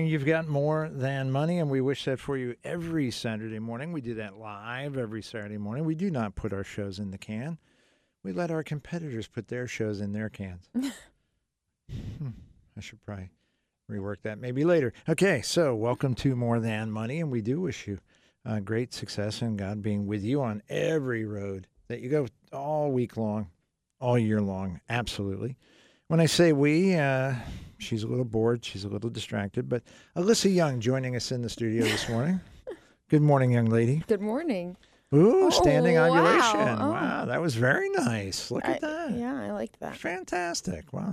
Morning. You've got more than money, and we wish that for you every Saturday morning. We do that live every Saturday morning. We do not put our shows in the can. We let our competitors put their shows in their cans. Hmm, I should probably rework that maybe later. Okay, so welcome to More Than Money, and we do wish you uh, great success and God being with you on every road that you go all week long, all year long. Absolutely. When I say we, uh, she's a little bored, she's a little distracted, but Alyssa Young joining us in the studio this morning. Good morning, young lady. Good morning. Ooh, standing Oh, wow. ovulation. Oh. Wow, that was very nice. Look I- at that. Yeah, I liked that. Fantastic. Wow.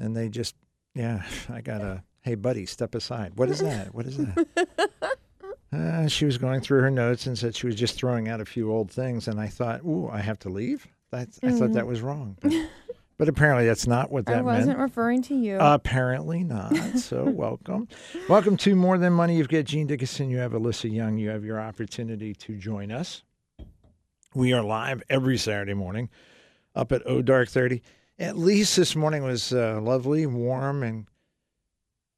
And they just, yeah, I got a, hey, buddy, step aside. What is that? What is that? Uh, she was going through her notes and said she was just throwing out a few old things. And I thought, ooh, I have to leave? That's, I thought that was wrong. But, but apparently that's not what that Mm-hmm. I wasn't meant. referring to you. Apparently not. So welcome. welcome to More Than Money. You've got Gene Dickinson. You have Alyssa Young. You have your opportunity to join us. We are live every Saturday morning up at O Dark 30. At least this morning was uh, lovely, warm, and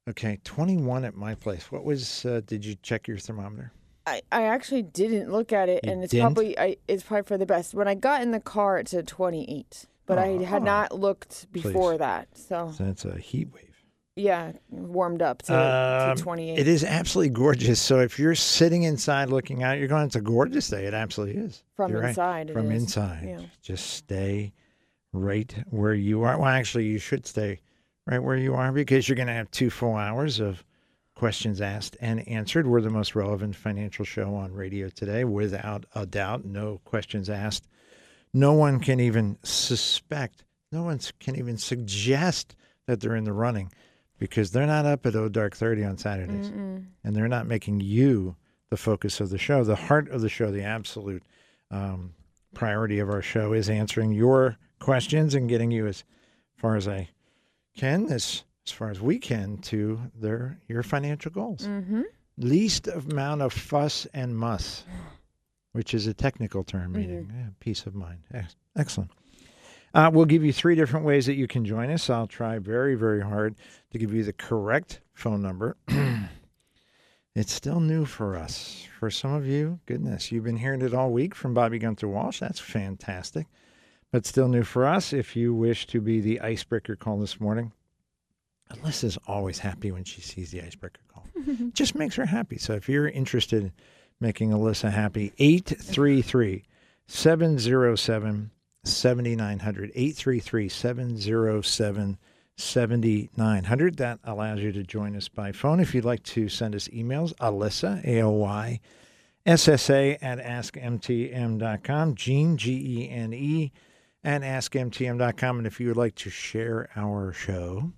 okay, 21 at my place. What was, uh, did you check your thermometer? I, I actually didn't look at it, You and it's didn't? probably I, it's probably for the best. When I got in the car, it said 28, but I had not looked before Please. that. So So it's a heat wave. yeah, warmed up to, Um, to 28. It is absolutely gorgeous. So if you're sitting inside looking out, you're going, it's a gorgeous day. It absolutely is. from You're right. inside. it from is. inside. Yeah. Just stay right where you are. Well, actually, you should stay right where you are because you're going to have two full hours of questions asked and answered. We're the most relevant financial show on radio today, without a doubt. No questions asked. No one can even suspect, no one can even suggest that they're in the running because they're not up at O Dark 30 on Saturdays Mm-mm. and they're not making you the focus of the show. The heart of the show, the absolute um, priority of our show is answering your questions and getting you as far as I can, as as far as we can, to their your financial goals. Mm-hmm. Least amount of fuss and muss, which is a technical term meaning yeah, peace of mind. Ex- Excellent. Uh, we'll give you three different ways that you can join us. I'll try very, very hard to give you the correct phone number. it's still new for us. For some of you, goodness, you've been hearing it all week from Bobby Gunther Walsh. That's fantastic. But still new for us. If you wish to be the icebreaker call this morning, Alyssa's always happy when she sees the icebreaker call. Just makes her happy. So if you're interested in making Alyssa happy, 833 707 7900. 833 707 7900. That allows you to join us by phone. If you'd like to send us emails, Alyssa, A O Y, SSA at askmtm.com, Gene, G E N E, at askmtm.com. And if you would like to share our show,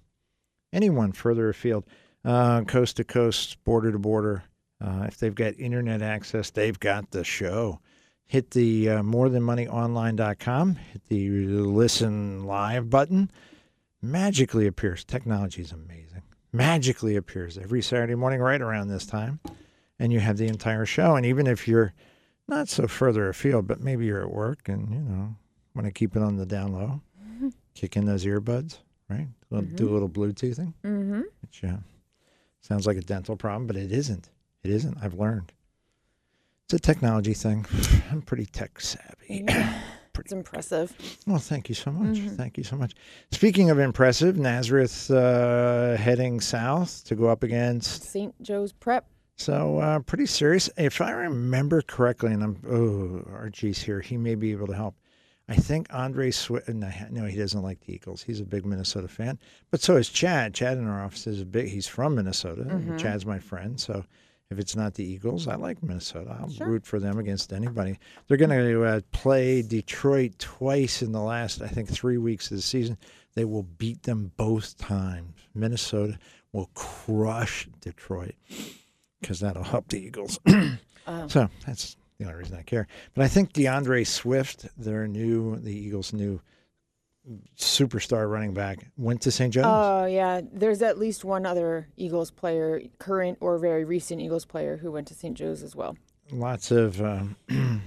anyone further afield, uh, coast to coast, border to border, uh, if they've got internet access, they've got the show. Hit the uh, morethanmoneyonline.com, hit the listen live button. Magically appears. Technology is amazing. Magically appears every Saturday morning right around this time. And you have the entire show. And even if you're not so further afield, but maybe you're at work and, you know, want to keep it on the down low, kick in those earbuds, right? Little- Do a little Bluetoothing Mm-hmm. which uh, sounds like a dental problem, but it isn't. It isn't. I've learned. It's a technology thing. I'm pretty tech savvy. It's impressive. well, thank you so much. Mhm. Thank you so much. Speaking of impressive, Nazareth uh, heading south to go up against. St. Joe's Prep. So uh, pretty serious. If I remember correctly, and I'm oh Archie's here, he may be able to help. I think Andre Swift. No, no, he doesn't like the Eagles. He's a big Minnesota fan, but so is Chad. Chad in our office is a big. He's from Minnesota. Mhm. Chad's my friend, so if it's not the Eagles, I like Minnesota. I'll Sure. root for them against anybody. They're going to uh, play Detroit twice in the last, I think, three weeks of the season. They will beat them both times. Minnesota will crush Detroit because that'll help the Eagles. Um, So that's the only reason I care. But I think D'Andre Swift, their new, the Eagles' new superstar running back, went to St. Joe's. Oh yeah, there's at least one other Eagles player, current or very recent Eagles player, who went to St. Joe's as well. lots of um,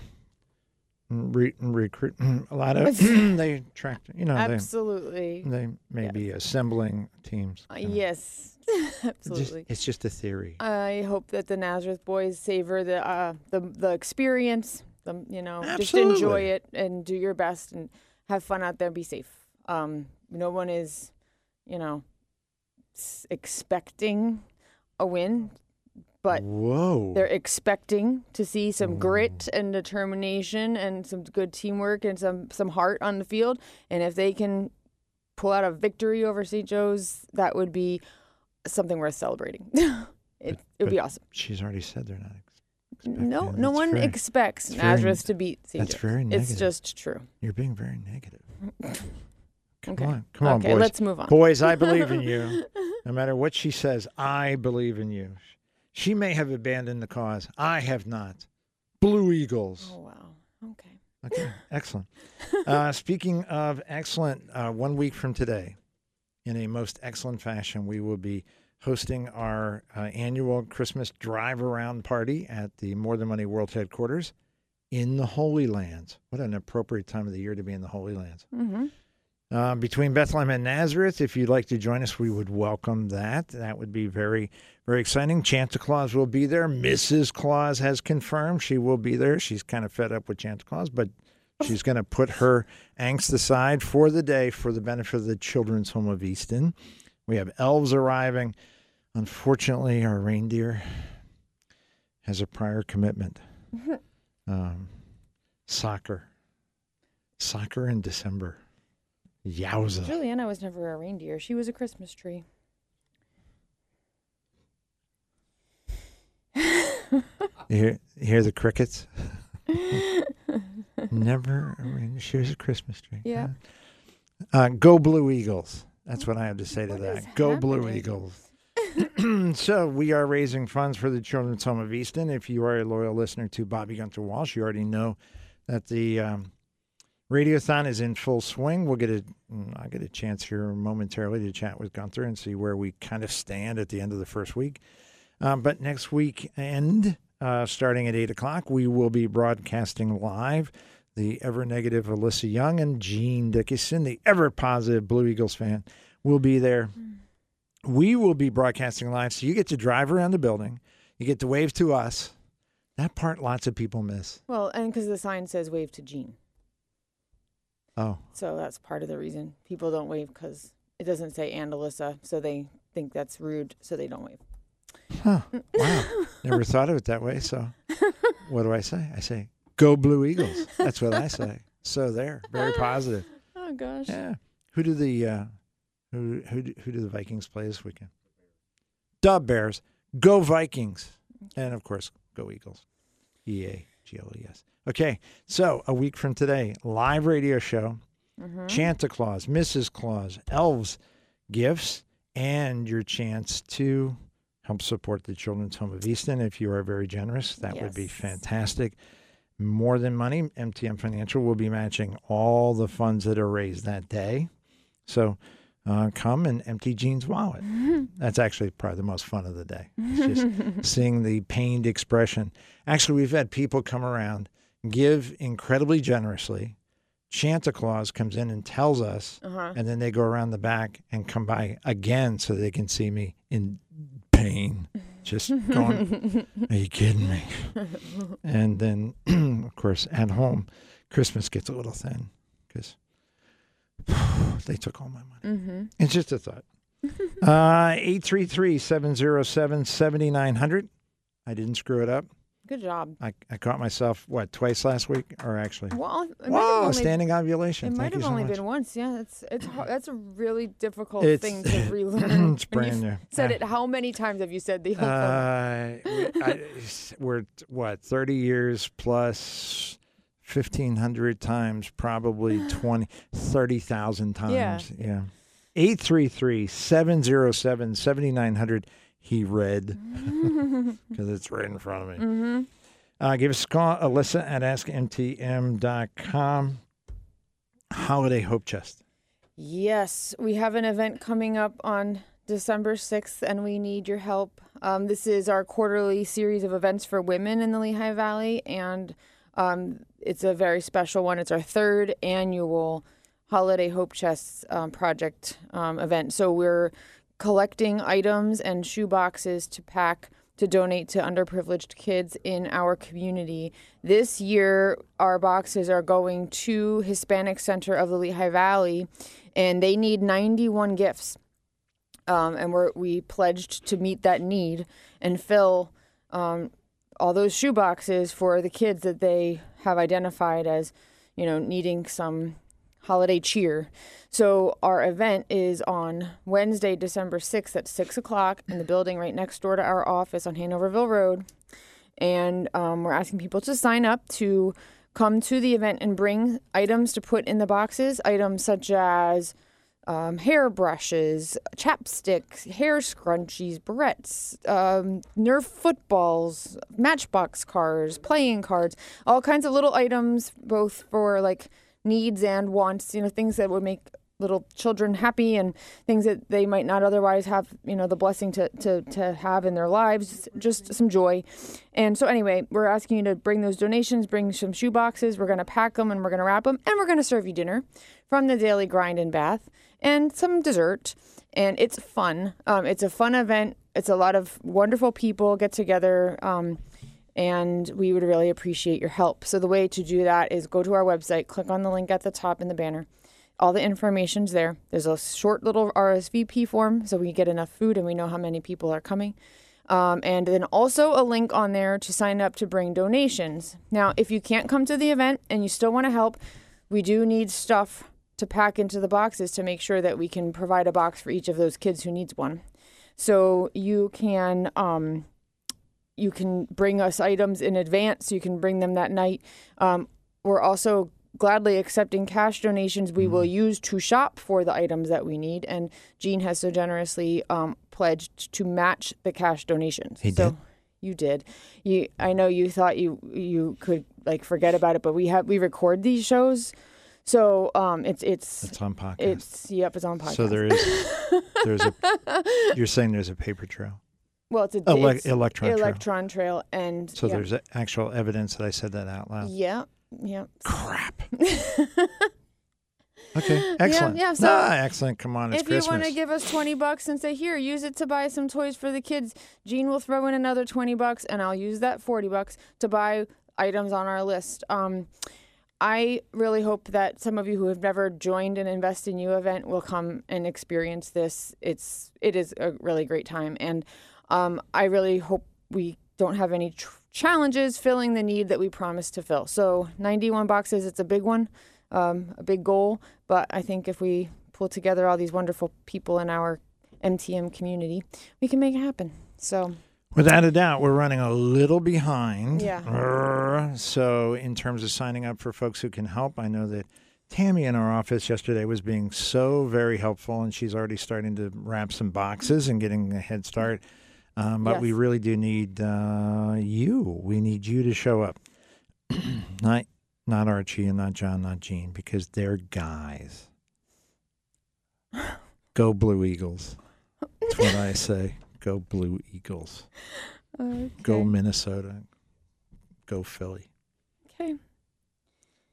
re- recruit a lot of they track. You know, Absolutely. they may Yes. be assembling teams. Uh, yes, Just- absolutely. it's just a theory. I hope that the Nazareth boys savor the uh, the the experience. The, you know, just enjoy it and do your best and have fun out there. Be safe. Um, no one is, you know, s- expecting a win, but Whoa. they're expecting to see some grit and determination and some good teamwork and some some heart on the field. And if they can pull out a victory over St. Joe's, that would be something worth celebrating. it it would be awesome. She's already said they're not. Ex- expecting. No, no That's one expects that's Nazareth to beat St. That's very It's just true. You're being very negative. Come Okay. on, come on, okay, boys. let's move on. Boys, I believe in you. No matter what she says, I believe in you. She may have abandoned the cause. I have not. Blue Eagles. Oh wow. Okay. Okay, excellent. Uh, speaking of excellent, uh, one week from today, in a most excellent fashion, we will be hosting our uh, annual Christmas drive around party at the More Than Money World headquarters in the Holy Lands. What an appropriate time of the year to be in the Holy Lands. Mm-hmm. Uh, between Bethlehem and Nazareth, if you'd like to join us, we would welcome that. That would be very, very exciting. Santa Claus will be there. Mrs. Claus has confirmed she will be there. She's kind of fed up with Santa Claus, but she's going to put her angst aside for the day for the benefit of the Children's Home of Easton. We have elves arriving. Unfortunately, our reindeer has a prior commitment. Um, soccer. Soccer in December. Yowza. Juliana was never a reindeer. She was a Christmas tree. You hear, you hear the crickets? Never. I mean, she was a Christmas tree. Yeah. Uh, go Blue Eagles. That's what I have to say to What that. Go Blue? Eagles. so we are raising funds for the Children's Home of Easton. If you are a loyal listener to Bobby Gunther Walsh, you already know that the um, radiothon is in full swing. We'll get a mm, I'll get a chance here momentarily to chat with Gunther and see where we kind of stand at the end of the first week. Um, but next weekend, uh, starting at eight o'clock, we will be broadcasting live. The ever negative Alyssa Young and Gene Dickinson, the ever positive Blue Eagles fan, will be there. Hmm. We will be broadcasting live, so you get to drive around the building. You get to wave to us. That part, lots of people miss. Well, and because the sign says "Wave to Gene. Oh, so that's part of the reason people don't wave because it doesn't say "and Alyssa," so they think that's rude, so they don't wave. huh. Wow. Never thought of it that way. So, what do I say? I say, go Blue Eagles. That's what I say. So, there. Very positive. Oh gosh. Yeah. Who do the uh, who who do, who do the Vikings play this weekend? Dub Bears. Go Vikings. And of course, go Eagles. E A G L E S. Okay. So a week from today, live radio show. Mm-hmm. Santa Claus, Mrs. Claus, elves, gifts, and your chance to help support the Children's Home of Easton. If you are very generous, that would be fantastic. More than money, MTM Financial will be matching all the funds that are raised that day. So uh, come and empty Gene's wallet. That's actually probably the most fun of the day. It's just seeing the pained expression. Actually, we've had people come around, give incredibly generously. Santa Claus comes in and tells us, Uh-huh. and then they go around the back and come by again so they can see me in pain. Just going, are you kidding me? And then, of course, at home, Christmas gets a little thin because they took all my money. Mm-hmm. It's just a thought. Uh, 833 707 7900. I didn't screw it up. Good job. I, I caught myself, what, twice last week? Or actually, Well, it might have whoa, only, standing ovulation. it Thank might have so only much. been once. Yeah, it's it's hard. that's a really difficult It's- thing to relearn. it's brand new. Said Uh, it. How many times have you said the? Uh, I, we're what thirty years plus fifteen hundred times, probably 20, 30,000 times. Yeah. 833-707-7900. He read because it's right in front of me. mm-hmm. Uh, give us a call, Alyssa at askmtm.com. Holiday Hope Chest. Yes, we have an event coming up on December 6th, and we need your help. Um, this is our quarterly series of events for women in the Lehigh Valley, and Um, it's a very special one. It's our third annual Holiday Hope Chests um, project um, event. So we're collecting items and shoe boxes to pack to donate to underprivileged kids in our community. This year, our boxes are going to Hispanic Center of the Lehigh Valley, and they need 91 gifts. Um, and we're, we pledged to meet that need and fill um, all those shoe boxes for the kids that they have identified as, you know, needing some holiday cheer. So our event is on Wednesday, December 6th at 6 o'clock in the building right next door to our office on Hanoverville Road. And um, we're asking people to sign up to come to the event and bring items to put in the boxes, items such as um, hair brushes, chapsticks, hair scrunchies, barrettes, um, Nerf footballs, Matchbox cars, playing cards, all kinds of little items, both for like needs and wants, you know, things that would make little children happy and things that they might not otherwise have, you know, the blessing to, to, to have in their lives, just some joy. And so, anyway, we're asking you to bring those donations, bring some shoe boxes. We're going to pack them and we're going to wrap them and we're going to serve you dinner from the Daily Grind and Bath and some dessert. And it's fun. Um, it's a fun event. It's a lot of wonderful people get together. Um, and we would really appreciate your help. So the way to do that is go to our website, click on the link at the top in the banner. All the information's there. There's a short little RSVP form so we get enough food and we know how many people are coming. Um, and then also a link on there to sign up to bring donations. Now, if you can't come to the event and you still want to help, we do need stuff to pack into the boxes to make sure that we can provide a box for each of those kids who needs one. So you can um, you can bring us items in advance. You can bring them that night. Um, we're also gladly accepting cash donations we will use to shop for the items that we need. And Gene has so generously um, pledged to match the cash donations. He so did? You did. You. I know you thought you you could like forget about it, but we have we record these shows, so um, it's it's It's on podcast. it's yep, it's on podcast. so there is there's a you're saying there's a paper trail, well, it's a Ele- it's electron trail. electron trail, and So yeah. there's actual evidence that I said that out loud. yeah, yeah. Crap. Okay, excellent. yeah, so Ah, excellent. Come on, it's if you want to give us 20 bucks and say here use it to buy some toys for the kids gene will throw in another 20 bucks and i'll use that 40 bucks to buy items on our list um, i really hope that some of you who have never joined an invest in you event will come and experience this it's it is a really great time and um, i really hope we don't have any tr- challenges filling the need that we promised to fill so 91 boxes it's a big one um, a big goal but i think if we pull together all these wonderful people in our MTM community, we can make it happen. So, Without a doubt, we're running a little behind. Yeah. So, in terms of signing up for folks who can help, I know that Tammy in our office yesterday was being so very helpful, and she's already starting to wrap some boxes and getting a head start. Um, but we really do need uh, you. We need you to show up. not, not Archie and not John, not Gene, because they're guys. Go Blue Eagles. That's what I say. Go Blue Eagles. Go. Minnesota. Go Philly. Okay.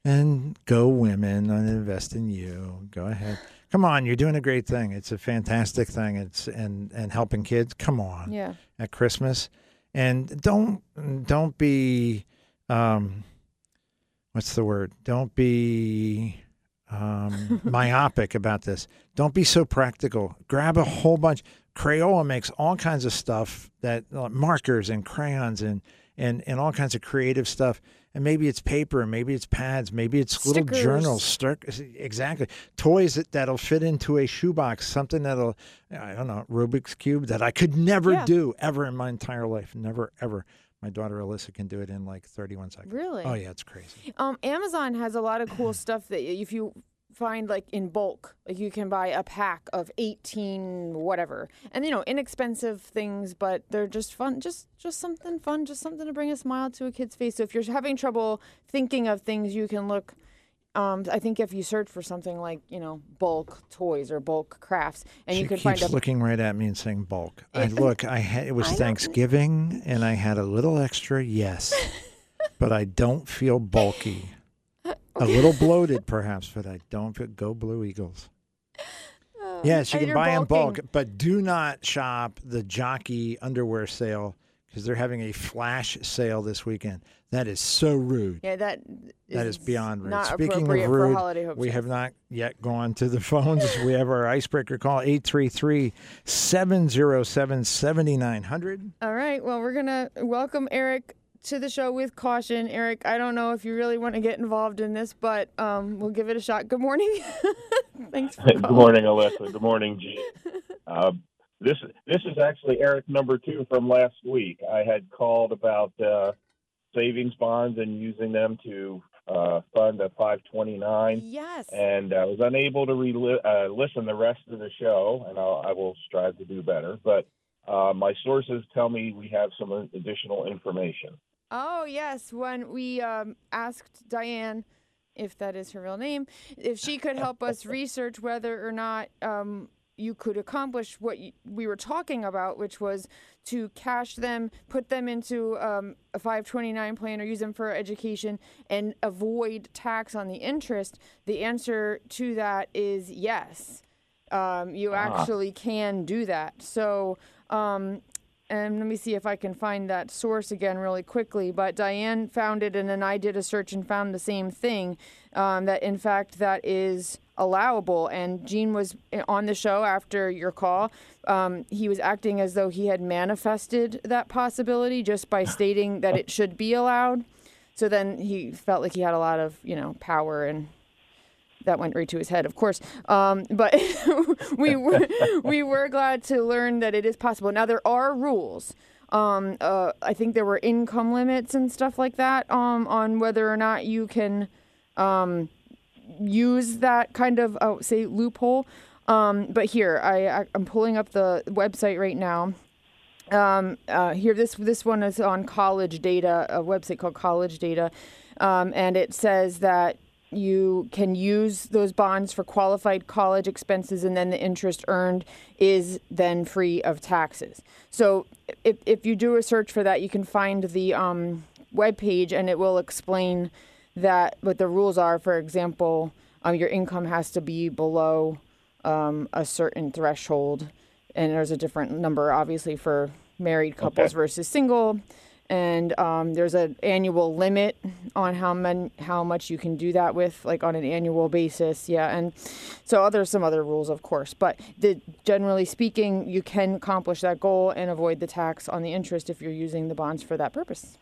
And go women and invest in you. Go ahead. Come on, you're doing a great thing. It's a fantastic thing. It's and and helping kids. Come on Yeah. at Christmas, and don't don't be, um, what's the word? Don't be um, myopic about this. Don't be so practical. Grab a whole bunch. Crayola makes all kinds of stuff that uh, markers and crayons and and and all kinds of creative stuff. And maybe it's paper, maybe it's pads, maybe it's little journals. Stick, exactly. Toys that, that'll fit into a shoebox. Something that'll, I don't know, Rubik's cube that I could never Yeah. do ever in my entire life. Never ever. My daughter Alyssa can do it in like 31 seconds. Really? Oh yeah, it's crazy. Um, Amazon has a lot of cool stuff that if you find like in bulk, like you can buy a pack of 18 whatever. And you know, inexpensive things, but they're just fun, just just something fun, just something to bring a smile to a kid's face. So if you're having trouble thinking of things, you can look um, I think if you search for something like, you know, bulk toys or bulk crafts, and she you can find a looking right at me and saying bulk. I look. I had it was I don't- Thanksgiving and I had a little extra. Yes. but I don't feel bulky. A little bloated, perhaps, but I don't feel. Go Blue Eagles. Oh, yes, you can buy in bulk, but do not shop the jockey underwear sale because they're having a flash sale this weekend. That is so rude. Yeah, that That is beyond rude. Not Speaking of rude, we have not yet gone to the phones. we have our icebreaker call 833 707 7900. All right. Well, we're gonna welcome Eric to the show with caution. Eric, I don't know if you really want to get involved in this, but um, we'll give it a shot. Good morning. Thanks for Good morning, Alyssa. Good morning, Gene. Uh, this this is actually Eric number two from last week. I had called about uh, savings bonds and using them to uh, fund a 529, Yes. and I was unable to re- uh, listen the rest of the show, and I'll, I will strive to do better. But uh, my sources tell me we have some additional information. Oh yes, when we um, asked Diane, if that is her real name, if she could help us research whether or not um, you could accomplish what y we were talking about, which was to cash them, put them into um, a 529 plan or use them for education and avoid tax on the interest. The answer to that is yes. Um, you Ah. actually can do that. So. Um, and let me see if I can find that source again really quickly. But Diane found it, and then I did a search and found the same thing. Um, that in fact that is allowable. And Gene was on the show after your call. Um, he was acting as though he had manifested that possibility just by stating that it should be allowed. So then he felt like he had a lot of you know power and that went right to his head, of course. Um, but we were, we were glad to learn that it is possible. Now there are rules. Um, uh, I think there were income limits and stuff like that um, on whether or not you can um, use that kind of oh, say loophole. Um, but here I, I I'm pulling up the website right now. Um, uh, here this this one is on College Data, a website called College Data, um, and it says that you can use those bonds for qualified college expenses, and then the interest earned is then free of taxes. So if if you do a search for that, you can find the um, web page, and it will explain that what the rules are. For example, um, your income has to be below um, a certain threshold, and there's a different number, obviously, for married couples Okay. versus single. And um, there's an annual limit on how many, how much you can do that with, like on an annual basis. Yeah, and so there's some other rules, of course, but the, generally speaking, you can accomplish that goal and avoid the tax on the interest if you're using the bonds for that purpose.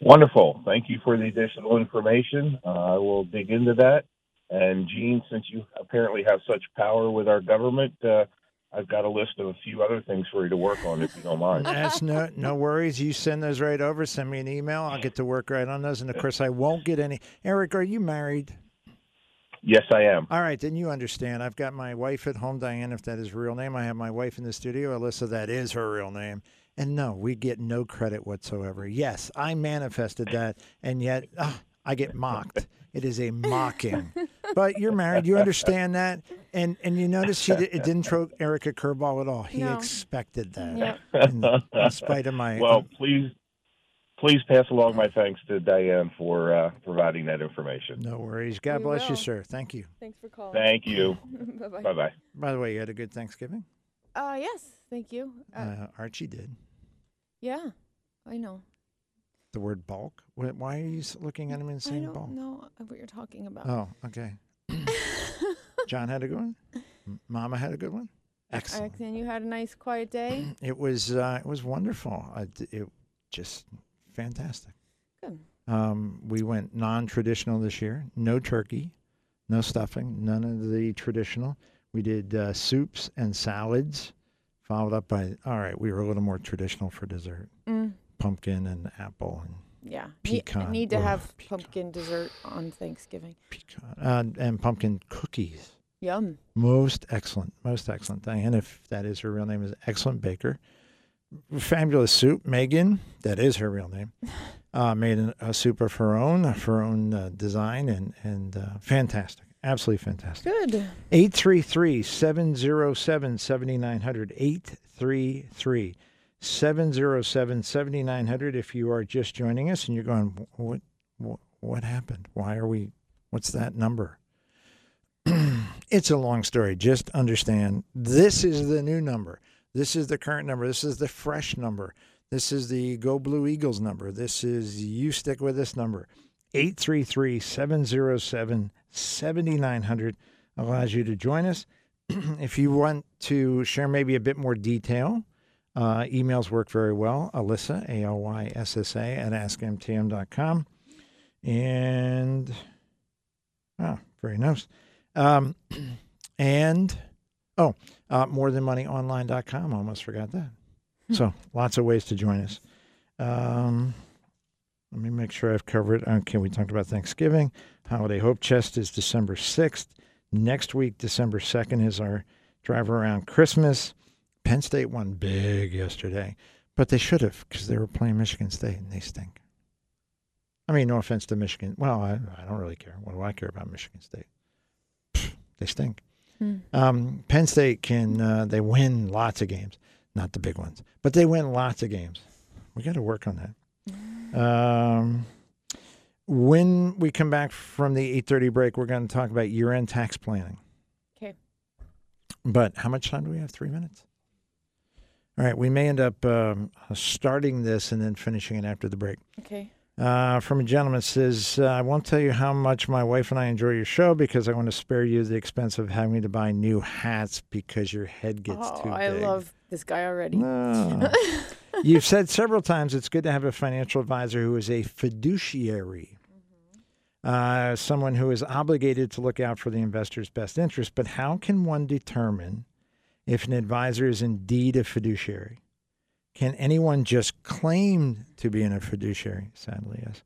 Wonderful. Thank you for the additional information. Uh, I will dig into that. And Gene, since you apparently have such power with our government, uh, I've got a list of a few other things for you to work on if you don't mind. That's no no worries. You send those right over. Send me an email. I'll get to work right on those. And of course, I won't get any. Eric, are you married? Yes, I am. All right, then you understand. I've got my wife at home, Diane, if that is her real name. I have my wife in the studio, Alyssa, that is her real name. And no, we get no credit whatsoever. Yes, I manifested that, and yet ah, I get mocked. It is a mocking. But you're married. You understand that, and and you notice she di- it didn't throw Eric a curveball at all. He No. expected that, Yep. in, in spite of my. Well, please, please pass along my thanks to Diane for uh, providing that information. no worries. God We bless you, sir. Thank you. Thanks for calling. Thank you. bye bye. Bye bye. By the way, you had a good Thanksgiving. Uh, yes, thank you. Uh, Uh, Archie did. yeah, I know. The word bulk. Why are you looking at him and I saying don't bulk? know what you're talking about. Oh, okay. John had a good one. M- Mama had a good one. Excellent. And you had a nice quiet day. It was uh, it was wonderful. I d it just fantastic. Good. Um, we went non-traditional this year. No turkey, no stuffing, none of the traditional. We did uh, soups and salads, followed up by all right. We were a little more traditional for dessert: Mm, pumpkin and apple and yeah, I Pecan. need to Ugh, have pecan. pumpkin dessert on Thanksgiving. pecan uh, and pumpkin cookies. Yum. Most excellent, most excellent. Diane, if that is her real name, is excellent baker. Fabulous soup. Megan, that is her real name, uh, made an, a soup of her own, of her own uh, design, and and uh, fantastic, absolutely fantastic. Good. 833 707 7900. 833 707 7900 if you are just joining us and you're going, what, what, what happened? Why are we, what's that number? it's a long story. Just understand this is the new number. This is the current number. This is the fresh number. This is the Go Blue Eagles number. This is you stick with this number. 833 707 7900 allows you to join us. if you want to share maybe a bit more detail, uh, emails work very well. Alyssa, A L Y S S A, at askmtm.com. And, oh, very nice. Um, and, oh, uh, morethanmoneyonline.com. Almost forgot that. So lots of ways to join us. Um, let me make sure I've covered. Okay, we talked about Thanksgiving. Holiday Hope Chest is December 6th. Next week, December 2nd, is our drive around Christmas. Penn State won big yesterday, but they should have because they were playing Michigan State and they stink. I mean, no offense to Michigan. Well, I, I don't really care. What do I care about Michigan State? Pfft, they stink. Hmm. Um, Penn State can, uh, they win lots of games, not the big ones, but they win lots of games. We got to work on that. Um, when we come back from the 8:30 break, we're going to talk about year-end tax planning. Okay. But how much time do we have? Three minutes. All right. We may end up um, starting this and then finishing it after the break. Okay. Uh, from a gentleman says, uh, "I won't tell you how much my wife and I enjoy your show because I want to spare you the expense of having to buy new hats because your head gets oh, too big. I love this guy already. No. You've said several times it's good to have a financial advisor who is a fiduciary, uh, someone who is obligated to look out for the investor's best interest. But how can one determine if an advisor is indeed a fiduciary? Can anyone just claim to be in a fiduciary? Sadly, yes.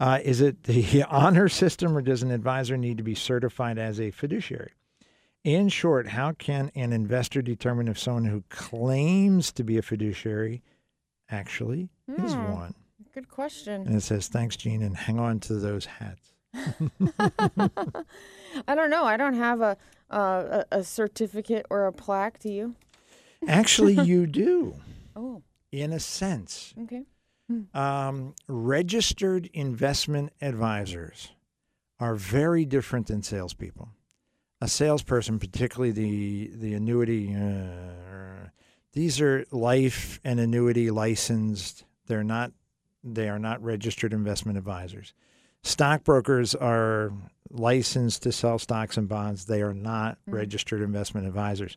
Uh, is it the honor system, or does an advisor need to be certified as a fiduciary? In short, how can an investor determine if someone who claims to be a fiduciary actually is Hmm. one? Good question. And it says, thanks, Gene, and hang on to those hats. I don't know. I don't have a, uh, a a certificate or a plaque. Do you? Actually, you do, Oh, in a sense. okay. Um, registered investment advisors are very different than salespeople. A salesperson, particularly the the annuity, uh, these are life and annuity licensed. They're not they are not registered investment advisors. Stockbrokers are licensed to sell stocks and bonds. They are not registered investment advisors.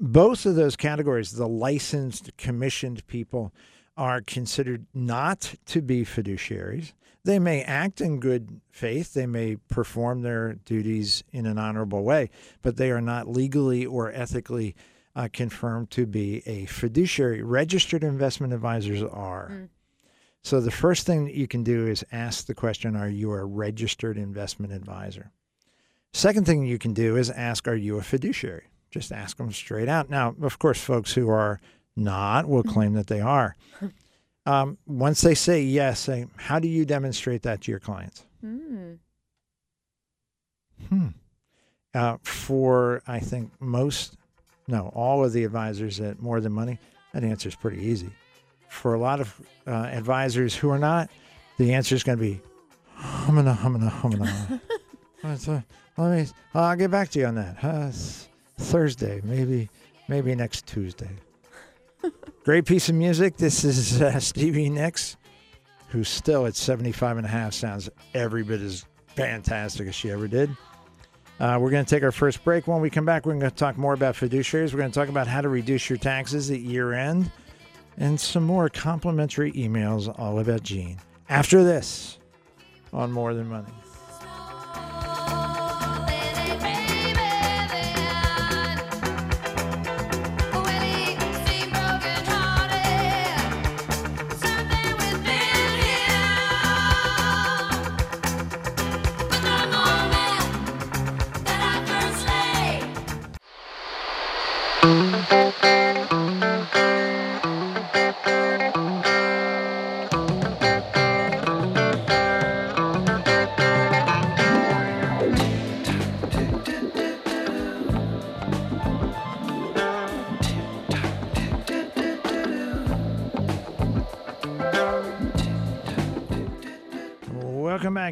Both of those categories, the licensed, commissioned people, are considered not to be fiduciaries. They may act in good faith, they may perform their duties in an honorable way, but they are not legally or ethically uh, confirmed to be a fiduciary. Registered investment advisors are. So the first thing that you can do is ask the question Are you a registered investment advisor? Second thing you can do is ask Are you a fiduciary? Just ask them straight out. Now, of course, folks who are not will claim that they are. Um, once they say yes, say, How do you demonstrate that to your clients? Hmm. Hmm. Uh, for, I think, most, no, all of the advisors at More Than Money, that answer is pretty easy. For a lot of uh, advisors who are not, the answer is going to be humana, humana, humana. Uh, Let me, I'll get back to you on that. Uh, Thursday, maybe, maybe next Tuesday. Great piece of music. This is uh, Stevie Nicks, who still at 75 and a half sounds every bit as fantastic as she ever did. Uh, we're going to take our first break. When we come back, we're going to talk more about fiduciaries. We're going to talk about how to reduce your taxes at year end and some more complimentary emails all about Gene. After this, on More Than Money.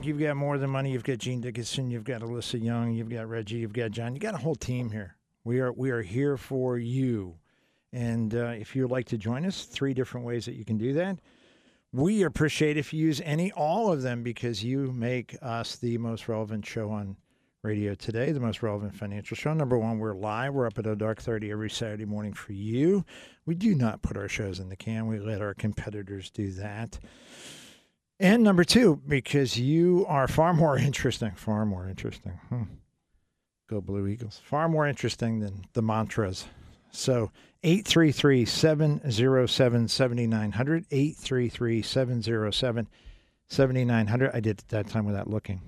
You've got more than money. You've got Gene Dickinson. You've got Alyssa Young. You've got Reggie. You've got John. You got a whole team here. We are we are here for you. And uh, if you'd like to join us, three different ways that you can do that. We appreciate if you use any, all of them, because you make us the most relevant show on radio today, the most relevant financial show. Number one, we're live. We're up at a dark thirty every Saturday morning for you. We do not put our shows in the can. We let our competitors do that. And number two, because you are far more interesting, far more interesting. Hmm. Go Blue Eagles. Far more interesting than the mantras. So 833 707 7900. 833 707 7900. I did it that time without looking.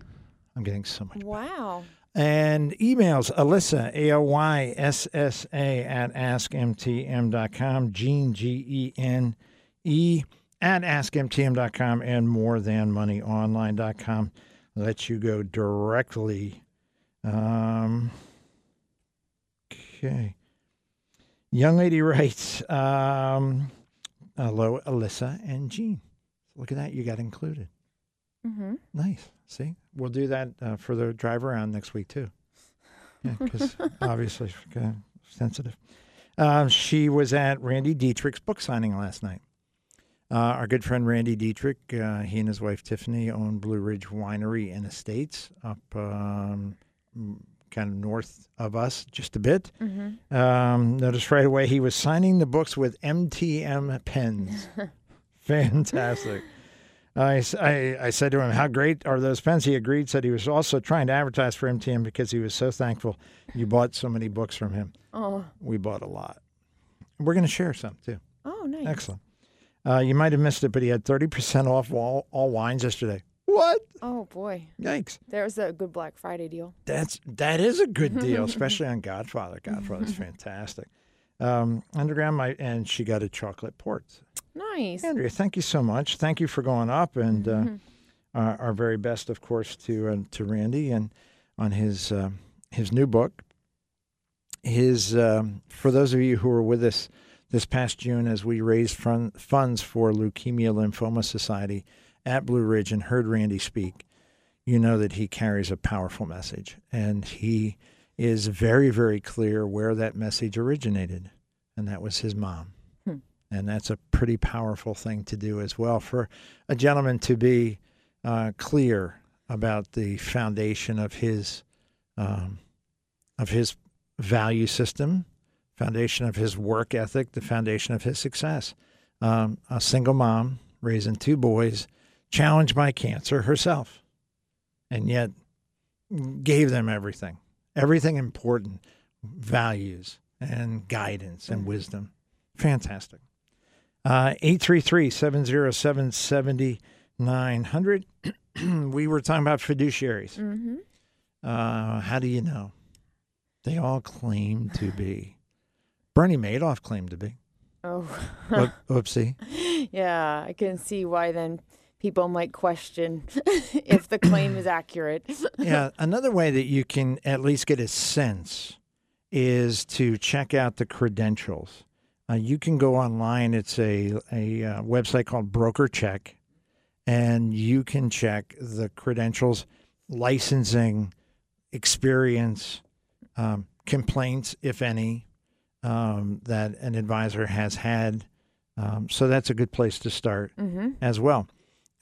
I'm getting so much. Wow. And emails Alyssa, A O Y S S A, at askmtm.com, Gene, G E N E, at askmtm.com, and morethanmoneyonline.com lets you go directly. Um, okay. Young lady writes, um, hello, Alyssa and Gene. Look at that. You got included. Mm-hmm. Nice. See, we'll do that uh, for the drive around next week too. Yeah, because obviously uh, sensitive. Uh, she was at Randy Dietrich's book signing last night. Uh, our good friend Randy Dietrich, uh, he and his wife Tiffany own Blue Ridge Winery and Estates up um, kind of north of us just a bit. Mm-hmm. Um, noticed right away he was signing the books with MTM pens. Fantastic. I I said to him, How great are those pens? He agreed, said he was also trying to advertise for MTM because he was so thankful you bought so many books from him. Oh. We bought a lot. We're going to share some too. Oh, nice. Excellent. Uh, you might have missed it, but he had 30% off all, all wines yesterday. What? Oh boy, Yikes. was a good Black Friday deal. That's that is a good deal, especially on Godfather. Godfather's fantastic. Um, underground, my and she got a chocolate port. Nice. Andrea, thank you so much. Thank you for going up, and uh, our, our very best, of course, to uh, to Randy and on his uh, his new book. His um, for those of you who were with us this past June as we raised fun, funds for Leukemia Lymphoma Society at Blue Ridge and heard Randy speak, you know that he carries a powerful message, and he is very very clear where that message originated, and that was his mom. And that's a pretty powerful thing to do as well for a gentleman to be uh, clear about the foundation of his um, of his value system, foundation of his work ethic, the foundation of his success. Um, a single mom raising two boys, challenged by cancer herself, and yet gave them everything, everything important, values and guidance and wisdom. Fantastic. Uh, 833-707-7900. we were talking about fiduciaries. Mm-hmm. Uh, how do you know? They all claim to be. Bernie Madoff claimed to be. Oh. Oopsie. yeah, I can see why then people might question if the claim is accurate. yeah, another way that you can at least get a sense is to check out the credentials. Uh, you can go online. It's a a uh, website called Broker Check, and you can check the credentials, licensing, experience, um, complaints, if any, um, that an advisor has had. Um, so that's a good place to start mm-hmm. as well.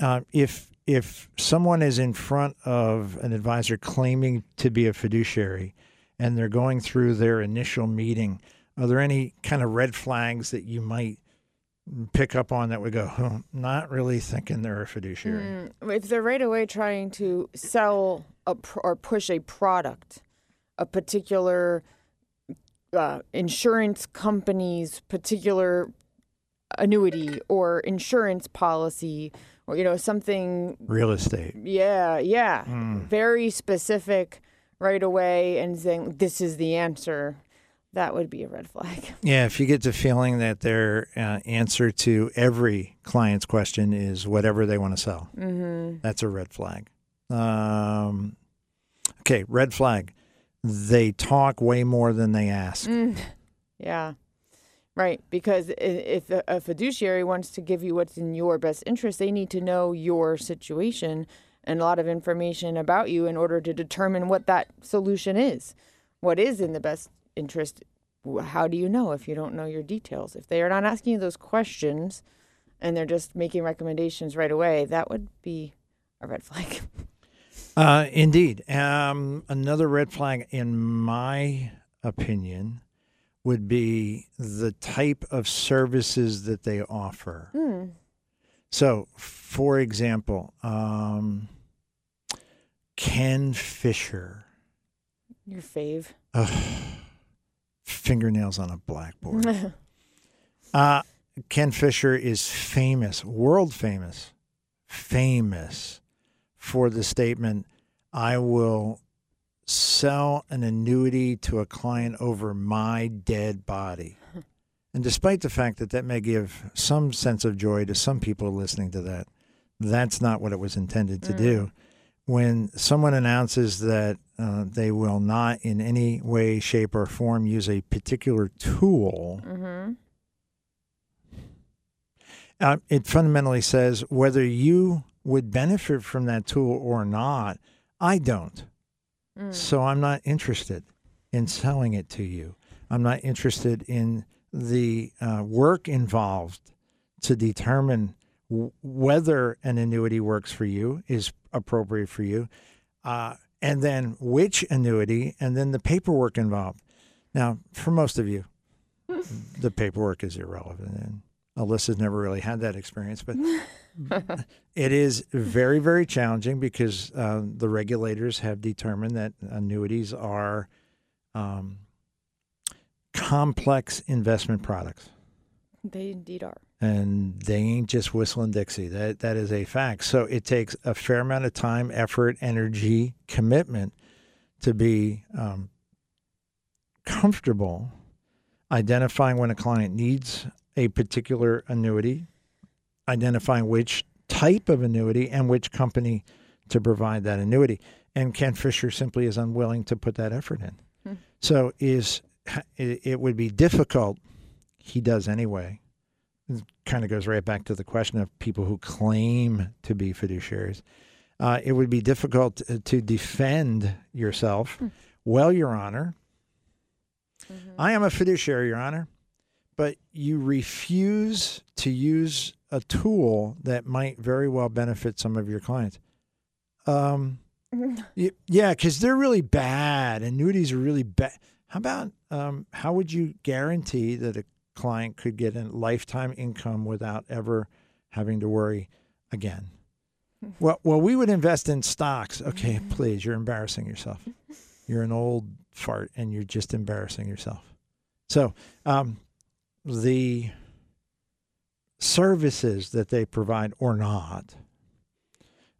Uh, if if someone is in front of an advisor claiming to be a fiduciary, and they're going through their initial meeting, are there any kind of red flags that you might pick up on that would go, huh, not really thinking they're a fiduciary? Mm, if they're right away trying to sell a or push a product, a particular uh, insurance company's particular annuity or insurance policy, or you know something, Real estate. yeah, yeah, Mm. very specific right away, and saying this is the answer, that would be a red flag. Yeah, if you get the feeling that their uh, answer to every client's question is whatever they want to sell, Mm-hmm. that's a red flag. Um, okay, red flag. They talk way more than they ask. Mm, yeah. Right. Because if a fiduciary wants to give you what's in your best interest, they need to know your situation and a lot of information about you in order to determine what that solution is. What is in the best interest? How do you know if you don't know your details? If they are not asking you those questions and they're just making recommendations right away, that would be a red flag. Uh, indeed. Um, another red flag, in my opinion, would be the type of services that they offer. Mm. So, for example, um, Ken Fisher, Your fave. Ugh, fingernails on a blackboard. Uh, Ken Fisher is famous, world famous, famous for the statement, I will sell an annuity to a client over my dead body. And despite the fact that that may give some sense of joy to some people listening to that, that's not what it was intended to do. When someone announces that uh, they will not in any way, shape, or form use a particular tool, mm-hmm. uh, it fundamentally says whether you would benefit from that tool or not, I don't. Mm. So I'm not interested in selling it to you. I'm not interested in the uh, work involved to determine w- whether an annuity works for you, is appropriate for you, uh, and then which annuity, and then the paperwork involved. Now, for most of you, the paperwork is irrelevant. And Alyssa's never really had that experience, but it is very, very challenging because uh, the regulators have determined that annuities are um, complex investment products. They indeed are. And they ain't just whistling Dixie. That that is a fact. So it takes a fair amount of time, effort, energy, commitment to be um, comfortable identifying when a client needs a particular annuity, identifying which type of annuity and which company to provide that annuity. And Ken Fisher simply is unwilling to put that effort in. Hmm. So is it would be difficult. He does anyway. It kind of goes right back to the question of people who claim to be fiduciaries. Uh, it would be difficult to- to defend yourself. Hmm. Well, Your Honor, Mhm. I am a fiduciary, Your Honor, but you refuse to use a tool that might very well benefit some of your clients. Um, yeah, because they're really bad. Annuities are really bad. How about um, how would you guarantee that a client could get a lifetime income without ever having to worry again? Well, well, we would invest in stocks. Okay, please, you're embarrassing yourself. You're an old fart, and you're just embarrassing yourself. So, um, the services that they provide or not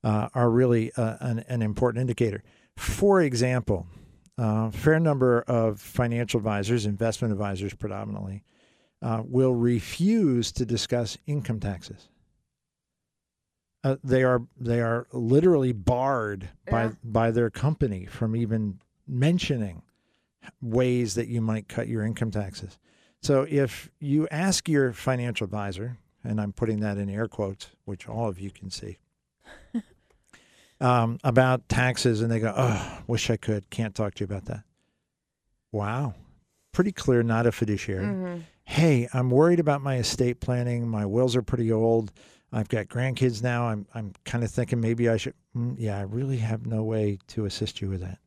uh, are really uh, an, an important indicator. For example, a fair number of financial advisors, investment advisors predominantly, uh, will refuse to discuss income taxes. Uh, they are they are literally barred by Yeah. by their company from even mentioning ways that you might cut your income taxes. So if you ask your financial advisor, and I'm putting that in air quotes, which all of you can see, um, about taxes, and they go, "Oh, wish I could. Can't talk to you about that." Wow, pretty clear. Not a fiduciary. Mhm. Hey, I'm worried about my estate planning. My wills are pretty old. I've got grandkids now. I'm I'm kind of thinking maybe I should. Mm, yeah, I really have no way to assist you with that.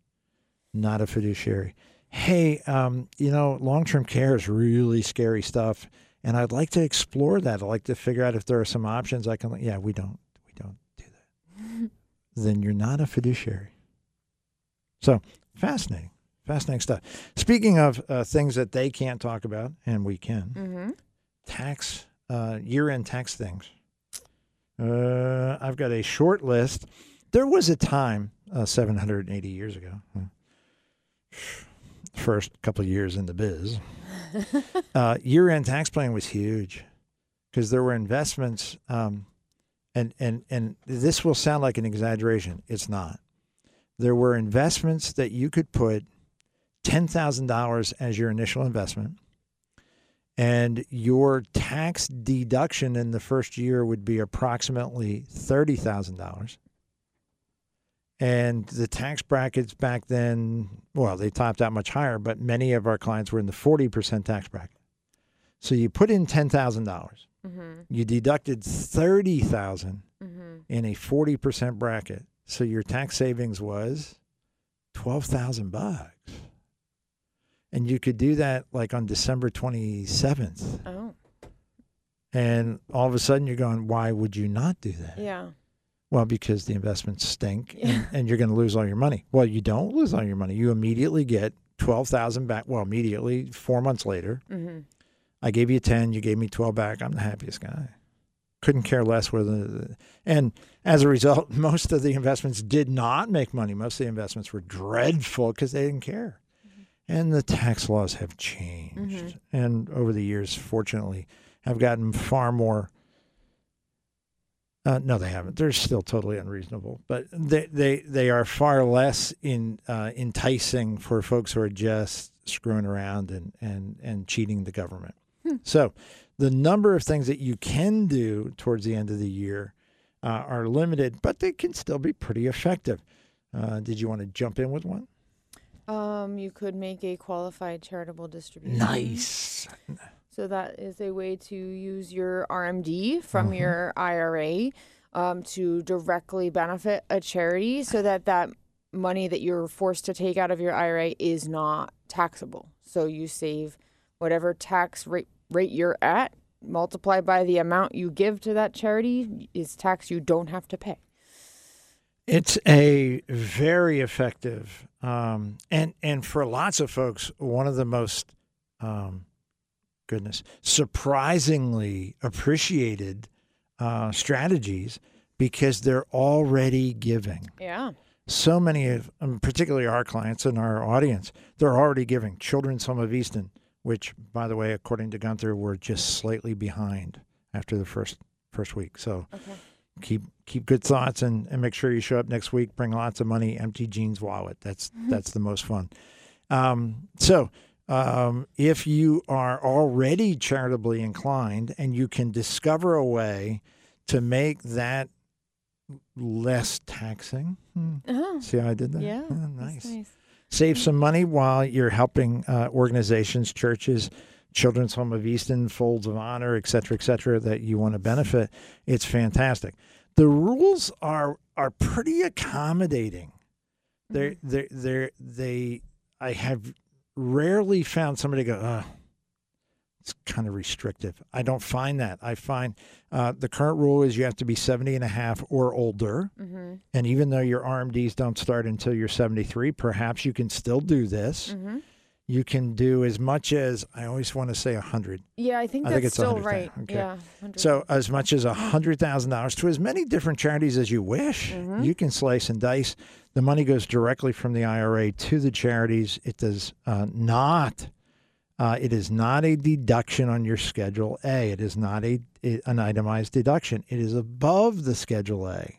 Not a fiduciary. Hey, um, you know, long term care is really scary stuff, and I'd like to explore that. I'd like to figure out if there are some options I can. Yeah, we don't we don't do that. then you're not a fiduciary. So fascinating, fascinating stuff. Speaking of uh, things that they can't talk about, and we can Mhm. tax uh, year-end tax things. Uh, I've got a short list. There was a time uh, 780 years ago, uh, first couple of years in the biz, uh, year-end tax planning was huge because there were investments, um, and and and this will sound like an exaggeration. It's not. There were investments that you could put ten thousand dollars as your initial investment and your tax deduction in the first year would be approximately thirty thousand dollars. And the tax brackets back then, well, they topped out much higher, but many of our clients were in the 40% tax bracket. So you put in $10,000, dollars Mm-hmm. you deducted 30,000 Mm-hmm. in a 40% bracket. So your tax savings was 12,000 bucks. And you could do that like on December 27th. Oh, And all of a sudden you're going, why would you not do that? yeah. Well, because the investments stink and, and you're going to lose all your money. Well, you don't lose all your money. You immediately get 12,000 back. Well, immediately, four months later. Mm-hmm. I gave you 10, you gave me 12 back. I'm the happiest guy. Couldn't care less whether. And as a result, most of the investments did not make money. Most of the investments were dreadful because they didn't care. And the tax laws have changed. And over the years, fortunately, have gotten far more. Uh, no, they haven't. They're still totally unreasonable, but they they, they are far less in uh, enticing for folks who are just screwing around and and and cheating the government. So, the number of things that you can do towards the end of the year uh, are limited, but they can still be pretty effective. Uh, did you want to jump in with one? Um, you could make a qualified charitable distribution. Nice. So that is a way to use your RMD from Mhm. your IRA um, to directly benefit a charity, so that that money that you're forced to take out of your IRA is not taxable. So you save whatever tax rate rate you're at, multiplied by the amount you give to that charity is tax you don't have to pay. It's a very effective, um, and and for lots of folks, one of the most, um, goodness, surprisingly appreciated uh, strategies because they're already giving. Yeah. So many of, um, particularly our clients and our audience, they're already giving. Children's Home of Easton, which, by the way, according to Gunther, were just slightly behind after the first first week. So Okay. keep keep good thoughts and, and make sure you show up next week. Bring lots of money. Empty Gene's wallet. That's that's the most fun. Um, so um, if you are already charitably inclined and you can discover a way to make that less taxing, hmm, Uh-huh. see how I did that? Yeah. Ah, that's nice. Save some money while you're helping uh, organizations, churches. Children's Home of Easton, Folds of Honor, et cetera, et cetera, that you want to benefit, it's fantastic. The rules are are pretty accommodating. They're they're, they're, they I have rarely found somebody go, oh, it's kind of restrictive. I don't find that. I find uh, the current rule is you have to be 70 and a half or older. Mm-hmm. And even though your RMDs don't start until you're 73, perhaps you can still do this. Mm-hmm. You can do as much as, I always want to say a 100. Yeah, I think I that's think it's still 100,000. right. Okay. Yeah. 100. So as much as a $100,000 to as many different charities as you wish. Mhm. You can slice and dice. The money goes directly from the IRA to the charities. It does uh, not. Uh, it is not a deduction on your Schedule A. It is not a, a- an itemized deduction. It is above the Schedule A.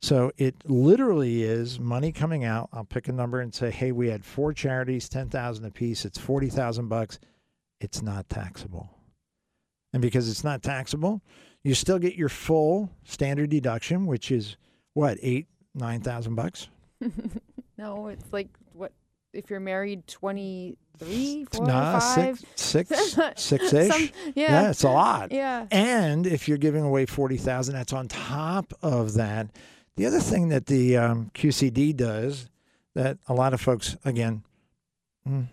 So it literally is money coming out. I'll pick a number and say, "Hey, we had four charities, ten thousand apiece. It's forty thousand bucks. It's not taxable." And because it's not taxable, you still get your full standard deduction, which is what eight, nine thousand bucks. no, it's like what if you're married 23, 4, Nah, 5? six, six, six ish. Some- yeah. yeah. it's a lot. Yeah. And if you're giving away forty thousand, that's on top of that. The other thing that the um, QCD does that a lot of folks, again, mm,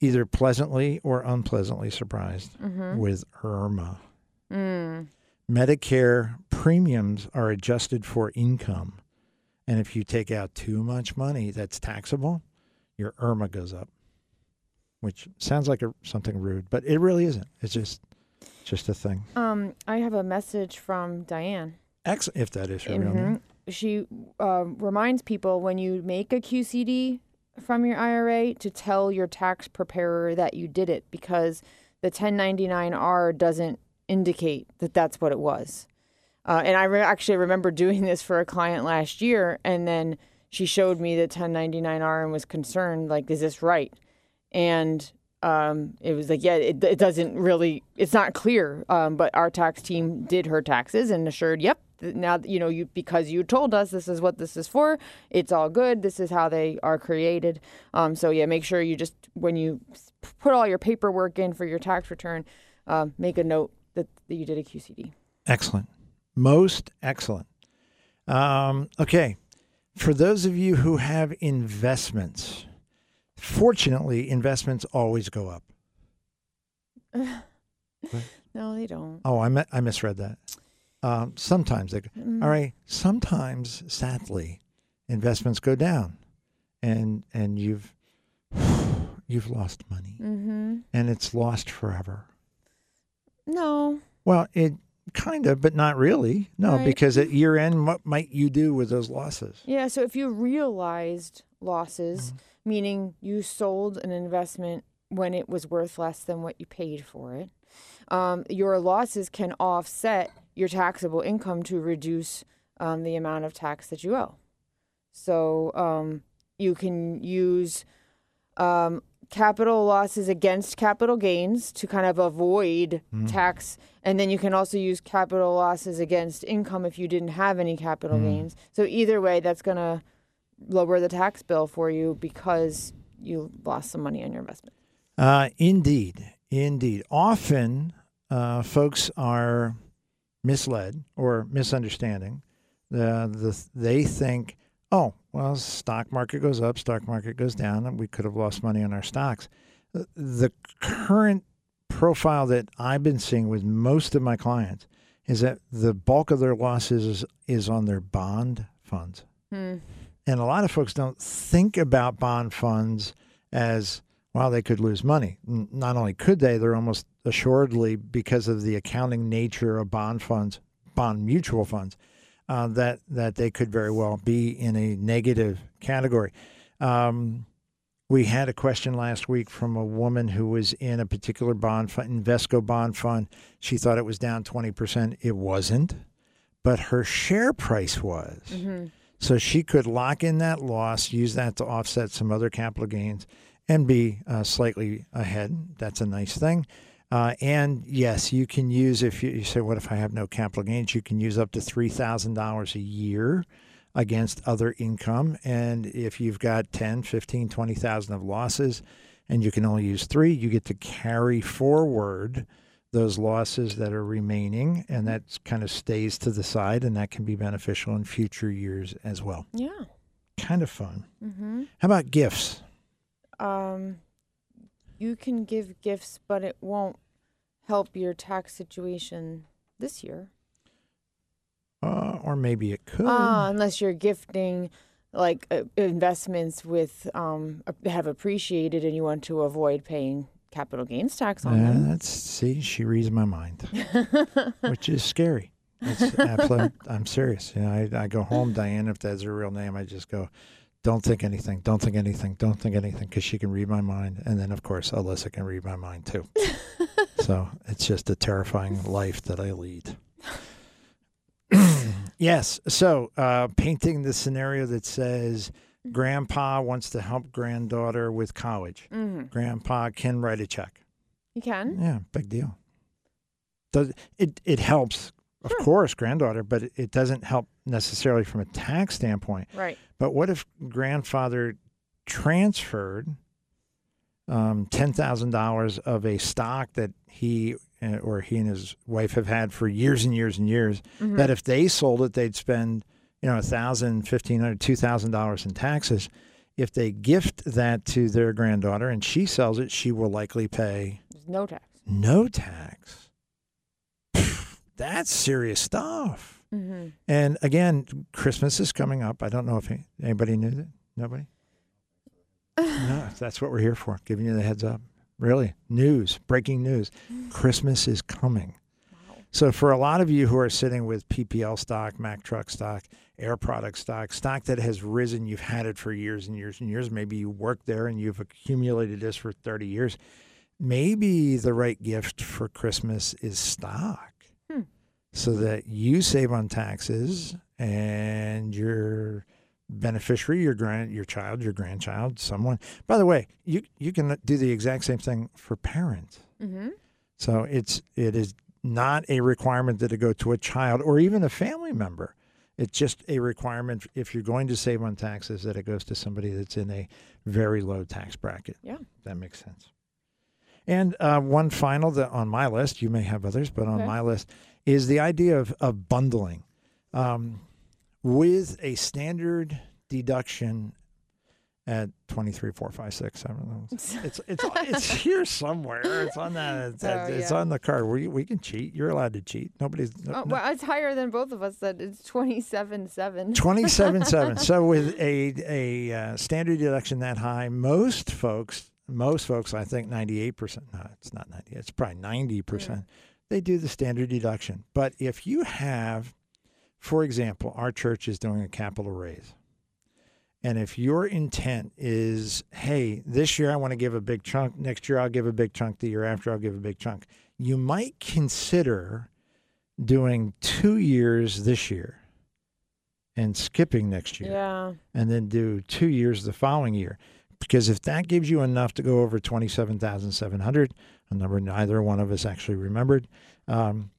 either pleasantly or unpleasantly surprised Mm-hmm. with IRMAA. Mm. Medicare premiums are adjusted for income. And if you take out too much money that's taxable, your IRMAA goes up, which sounds like a, something rude, but it really isn't. It's just just a thing. Um, I have a message from Diane. Ex- if that is her real name. Mhm. She um, reminds people when you make a QCD from your IRA to tell your tax preparer that you did it because the 1099R doesn't indicate that that's what it was. Uh, and I re- actually remember doing this for a client last year, and then she showed me the 1099R and was concerned, like, is this right? And um, it was like, yeah, it, it doesn't really, it's not clear. Um, but our tax team did her taxes and assured, yep, now you know you because you told us this is what this is for. It's all good. This is how they are created. Um, so yeah, make sure you just when you put all your paperwork in for your tax return, um, make a note that, that you did a QCD. Excellent. Most excellent. Um, okay. For those of you who have investments, fortunately, investments always go up. No, they don't. Oh, I, mi- I misread that. Um, sometimes they go. Mm. All right. Sometimes, sadly, investments go down, and and you've you've lost money, Mm-hmm. and it's lost forever. No. Well, it kind of, but not really. No, Right. because at year end, what might you do with those losses? Yeah. So if you realized losses, Mm-hmm. meaning you sold an investment when it was worth less than what you paid for it, um, your losses can offset your taxable income to reduce um, the amount of tax that you owe. So um, you can use um, capital losses against capital gains to kind of avoid tax. And then you can also use capital losses against income if you didn't have any capital gains. So either way, that's going to lower the tax bill for you because you lost some money on your investment. Uh, indeed, indeed. Often, uh, folks are misled or misunderstanding. The, the they think, oh, well, stock market goes up, stock market goes down, and we could have lost money on our stocks. The- The current profile that I've been seeing with most of my clients is that the bulk of their losses is, is on their bond funds. Hmm. And a lot of folks don't think about bond funds as, well, they could lose money. Not only could they, they're almost assuredly, because of the accounting nature of bond funds, bond mutual funds, uh, that, that they could very well be in a negative category. Um, we had a question last week from a woman who was in a particular bond fund, Invesco bond fund. She thought it was down 20%. It wasn't, but her share price was. Mm-hmm. So she could lock in that loss, use that to offset some other capital gains, and be uh, slightly ahead. That's a nice thing. Uh, and yes, you can use if you, you say, "What if I have no capital gains?" You can use up to three thousand dollars a year against other income. And if you've got 10, 15, 20,000 of losses, and you can only use three, you get to carry forward those losses that are remaining, and that kind of stays to the side, and that can be beneficial in future years as well. Yeah. Kind of fun. Mm-hmm. How about gifts? Um, you can give gifts, but it won't help your tax situation this year. Uh, or maybe it could. Ah, unless you're gifting like uh, investments with um have appreciated and you want to avoid paying capital gains tax on Uh, them. that's see, she reads my mind, which is scary. It's absolute. I'm serious. You know, I, I go home, Diane. If that's her real name, I just go, don't think anything, don't think anything, don't think anything, because she can read my mind, and then of course Alyssa can read my mind too. so it's just a terrifying life that I lead. yes. So uh, painting the scenario that says grandpa wants to help granddaughter with college. hmm Grandpa can write a check. You can. Yeah, big deal. Does it? It helps, of Sure. course, granddaughter, but it, it doesn't help necessarily from a tax standpoint. Right. But what if grandfather transferred um, ten thousand dollars of a stock that he uh, or he and his wife have had for years and years and years? Mhm. That if they sold it, they'd spend you know a thousand, fifteen hundred, two thousand dollars in taxes. If they gift that to their granddaughter and she sells it, she will likely pay There's no tax. no tax. That's serious stuff. Mm-hmm. And again, Christmas is coming up. I don't know if any- anybody knew that. Nobody? no, that's what we're here for, giving you the heads up. Really, news, breaking news. Christmas is coming. Wow. So, for a lot of you who are sitting with PPL stock, Mack truck stock, Air Product stock, stock that has risen, you've had it for years and years and years. Maybe you work there and you've accumulated this for 30 years. Maybe the right gift for Christmas is stock. So that you save on taxes and your beneficiary, your grand, your child, your grandchild, someone. By the way, you you can do the exact same thing for parents. Mm-hmm. So it's it is not a requirement that it go to a child or even a family member. It's just a requirement if you're going to save on taxes that it goes to somebody that's in a very low tax bracket. Yeah. That makes sense. And uh, one final that on my list, you may have others, but on Okay. my list is the idea of, of bundling um, with a standard deduction at 23, 4, 5, 6, 7. It's, it's, it's here somewhere. It's on that. It's, Oh, it's yeah. on the card. We, we can cheat. You're allowed to cheat. Nobody's. No, Oh, no- it's higher than both of us. That it's twenty-seven seven. 27 7 so with a a uh, standard deduction that high most folks most folks i think 98% no it's not 90 it's probably 90% they do the standard deduction but if you have for example our church is doing a capital raise and if your intent is hey this year i want to give a big chunk next year i'll give a big chunk the year after i'll give a big chunk you might consider doing two years this year and skipping next year Yeah. and then do two years the following year. Because if that gives you enough to go over 27,700, a number neither one of us actually remembered, um,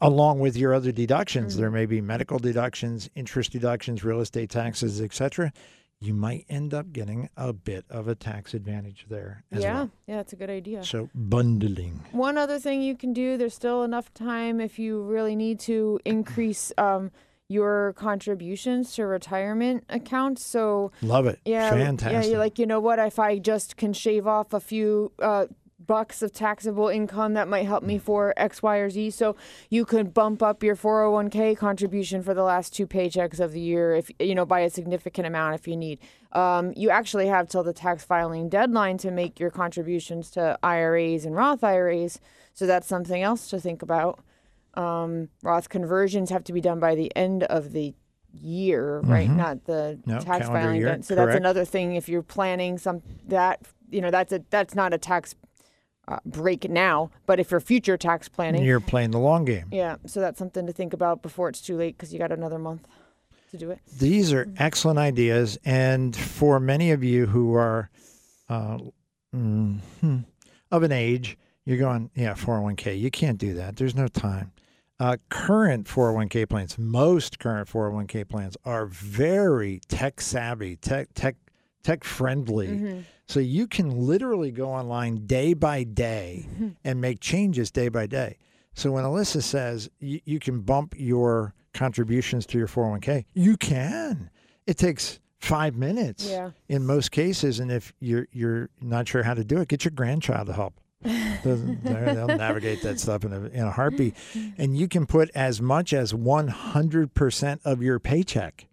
along with your other deductions, Mhm. there may be medical deductions, interest deductions, real estate taxes, etc. You might end up getting a bit of a tax advantage there as yeah. well. Yeah. That's a good idea. So bundling. One other thing you can do, there's still enough time if you really need to increase um, your contributions to retirement accounts. So Love it. yeah, Fantastic. yeah, you're like, you know what? If I just can shave off a few uh, bucks of taxable income, that might help me for X, Y, or Z. So you could bump up your 401k contribution for the last two paychecks of the year, if you know, by a significant amount if you need. Um, you actually have till the tax filing deadline to make your contributions to IRAs and Roth IRAs. So that's something else to think about. Um, Roth conversions have to be done by the end of the year, right? Mhm. Not the No, tax filing. year. So that's another thing. If you're planning some that you know that's a that's not a tax uh, break now, but if you're future tax planning, You're playing the long game. yeah. So that's something to think about before it's too late because you got another month to do it. These are excellent ideas, and for many of you who are uh, mm, of an age, you're going, yeah, 401k. You can't do that. There's no time. Uh, current 401k plans, most current 401k plans are very tech savvy, tech tech tech friendly. Mm-hmm. So you can literally go online day by day and make changes day by day. So when Alyssa says you, you can bump your contributions to your 401k, you can. It takes five minutes Yeah. in most cases, and if you're you're not sure how to do it, get your grandchild to help. They'll navigate that stuff in a, in a heartbeat, and you can put as much as 100% of your paycheck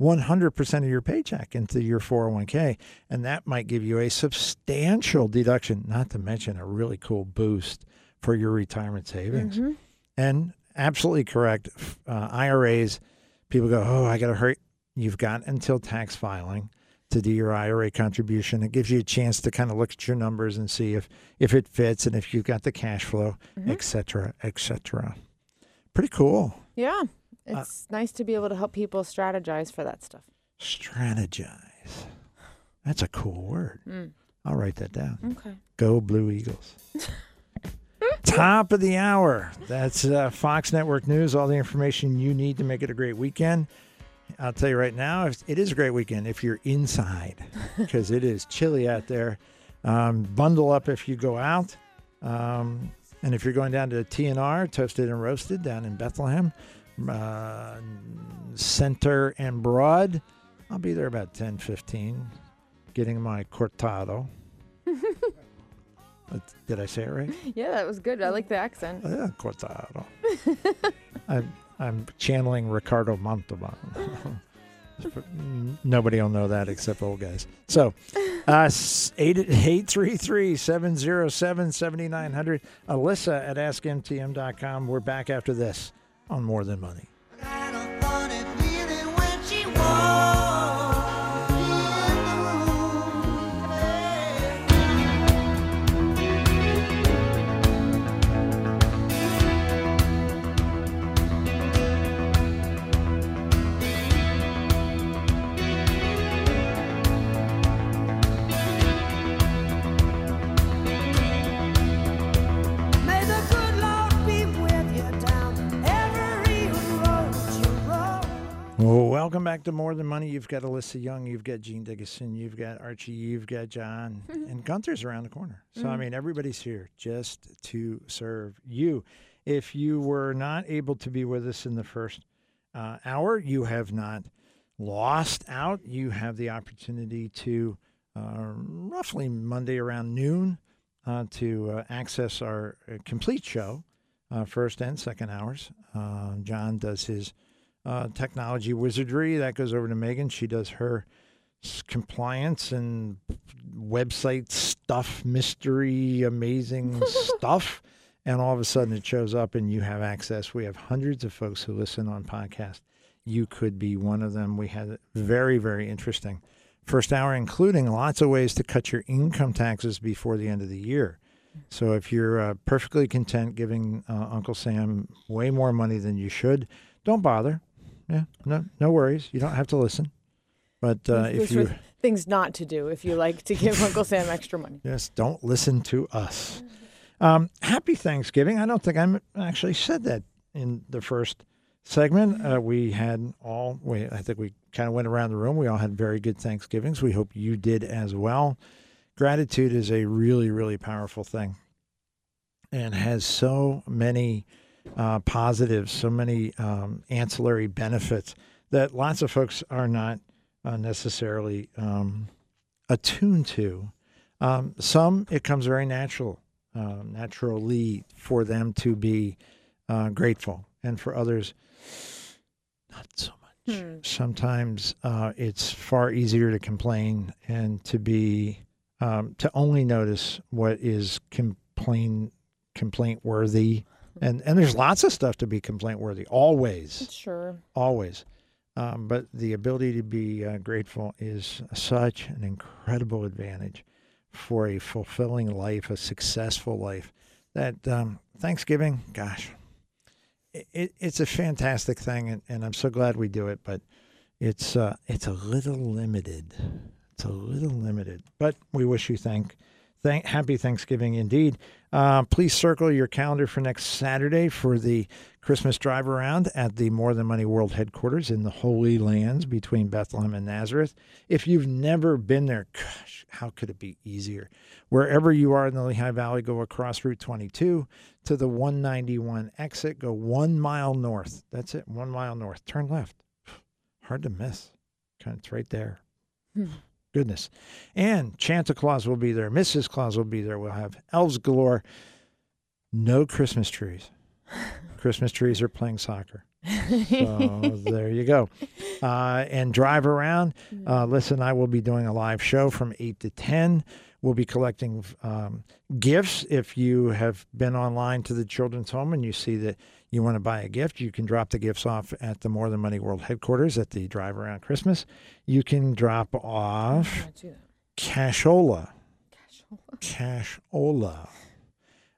100% of your paycheck into your 401k. And that might give you a substantial deduction, not to mention a really cool boost for your retirement savings. Mm-hmm. And absolutely correct. Uh, IRAs, people go, oh, I got to hurry. You've got until tax filing to do your IRA contribution. It gives you a chance to kind of look at your numbers and see if, if it fits and if you've got the cash flow, Mhm. et cetera, et cetera. Pretty cool. Yeah. Uh, It's nice to be able to help people strategize for that stuff. Strategize. That's a cool word. Mm. I'll write that down. Okay. Go Blue Eagles. Top of the hour. That's uh, Fox Network News. All the information you need to make it a great weekend. I'll tell you right now, it is a great weekend if you're inside because it is chilly out there. Um, bundle up if you go out. Um, and if you're going down to TNR, Toasted and Roasted down in Bethlehem, uh, Center and Broad, I'll be there about 10 15 getting my cortado. Did I say it right? Yeah, that was good. I like the accent. Yeah, cortado. I'm, I'm channeling Ricardo Montalban. Nobody will know that except old guys. So, uh, s- 833 707 7900. Alyssa at AskMTM.com. We're back after this on More Than Money. Back to More Than Money. You've got Alyssa Young, you've got Gene Dickinson, you've got Archie, you've got John, and Gunther's around the corner. So, I mean, everybody's here just to serve you. If you were not able to be with us in the first uh, hour, you have not lost out. You have the opportunity to uh, roughly Monday around noon uh, to uh, access our uh, complete show, uh, first and second hours. Uh, John does his uh, technology wizardry. That goes over to Megan. She does her compliance and website stuff, mystery, amazing stuff. And all of a sudden it shows up and you have access. We have hundreds of folks who listen on podcast. You could be one of them. We had a very, very interesting first hour, including lots of ways to cut your income taxes before the end of the year. So if you're uh, perfectly content giving uh, Uncle Sam way more money than you should, don't bother. Yeah, no, no worries. You don't have to listen. But uh, if you things not to do if you like to give Uncle Sam extra money. Yes, don't listen to us. Um, happy Thanksgiving. I don't think I actually said that in the first segment. Uh, we had all, we, I think we kind of went around the room. We all had very good Thanksgivings. We hope you did as well. Gratitude is a really, really powerful thing and has so many uh, positives, so many um, ancillary benefits that lots of folks are not uh, necessarily um, attuned to. Um, some it comes very natural, uh, naturally for them to be uh, grateful, and for others, not so much. Hmm. Sometimes uh, it's far easier to complain and to be um, to only notice what is complain complaint worthy, and and there's lots of stuff to be complaint worthy. Always, Sure. always. Um, but the ability to be uh, grateful is such an incredible advantage for a fulfilling life, a successful life. That um, Thanksgiving, gosh, it, it, it's a fantastic thing, and, and I'm so glad we do it. But it's uh, it's a little limited. It's a little limited, but we wish you thank, thank happy Thanksgiving indeed. Uh, please circle your calendar for next Saturday for the Christmas drive around at the More Than Money World headquarters in the Holy Lands between Bethlehem and Nazareth. If you've never been there, gosh, how could it be easier? Wherever you are in the Lehigh Valley, go across Route 22 to the 191 exit, go one mile north. That's it, one mile north. Turn left. Hard to miss. Kind of it's right there. Goodness. And Santa Claus will be there. Mrs. Claus will be there. We'll have elves galore. No Christmas trees. Christmas trees are playing soccer. So there you go. Uh, and drive around. Uh, listen, I will be doing a live show from 8 to 10. We'll be collecting um, gifts. If you have been online to the Children's Home and you see that you want to buy a gift, you can drop the gifts off at the More Than Money World headquarters at the Drive Around Christmas. You can drop off that. cashola. Cashola.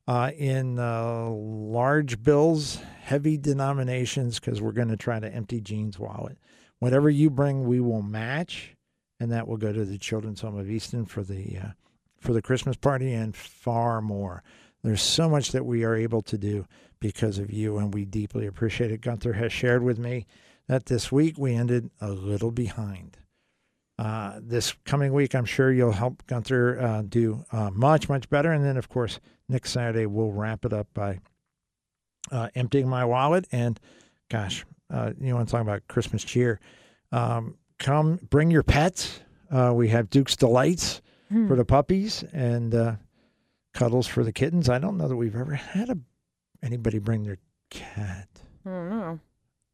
Uh, in uh, large bills, heavy denominations, because we're going to try to empty Gene's wallet. Whatever you bring, we will match, and that will go to the Children's Home of Easton for the uh, for the Christmas party and far more. There's so much that we are able to do because of you, and we deeply appreciate it. Gunther has shared with me that this week we ended a little behind. Uh, this coming week, I'm sure you'll help Gunther uh, do uh, much, much better. And then, of course, next Saturday, we'll wrap it up by uh, emptying my wallet. And gosh, uh, you want to talk about Christmas cheer? Um, come bring your pets. Uh, we have Duke's Delights for the puppies and uh, cuddles for the kittens. I don't know that we've ever had a, anybody bring their cat. I don't know.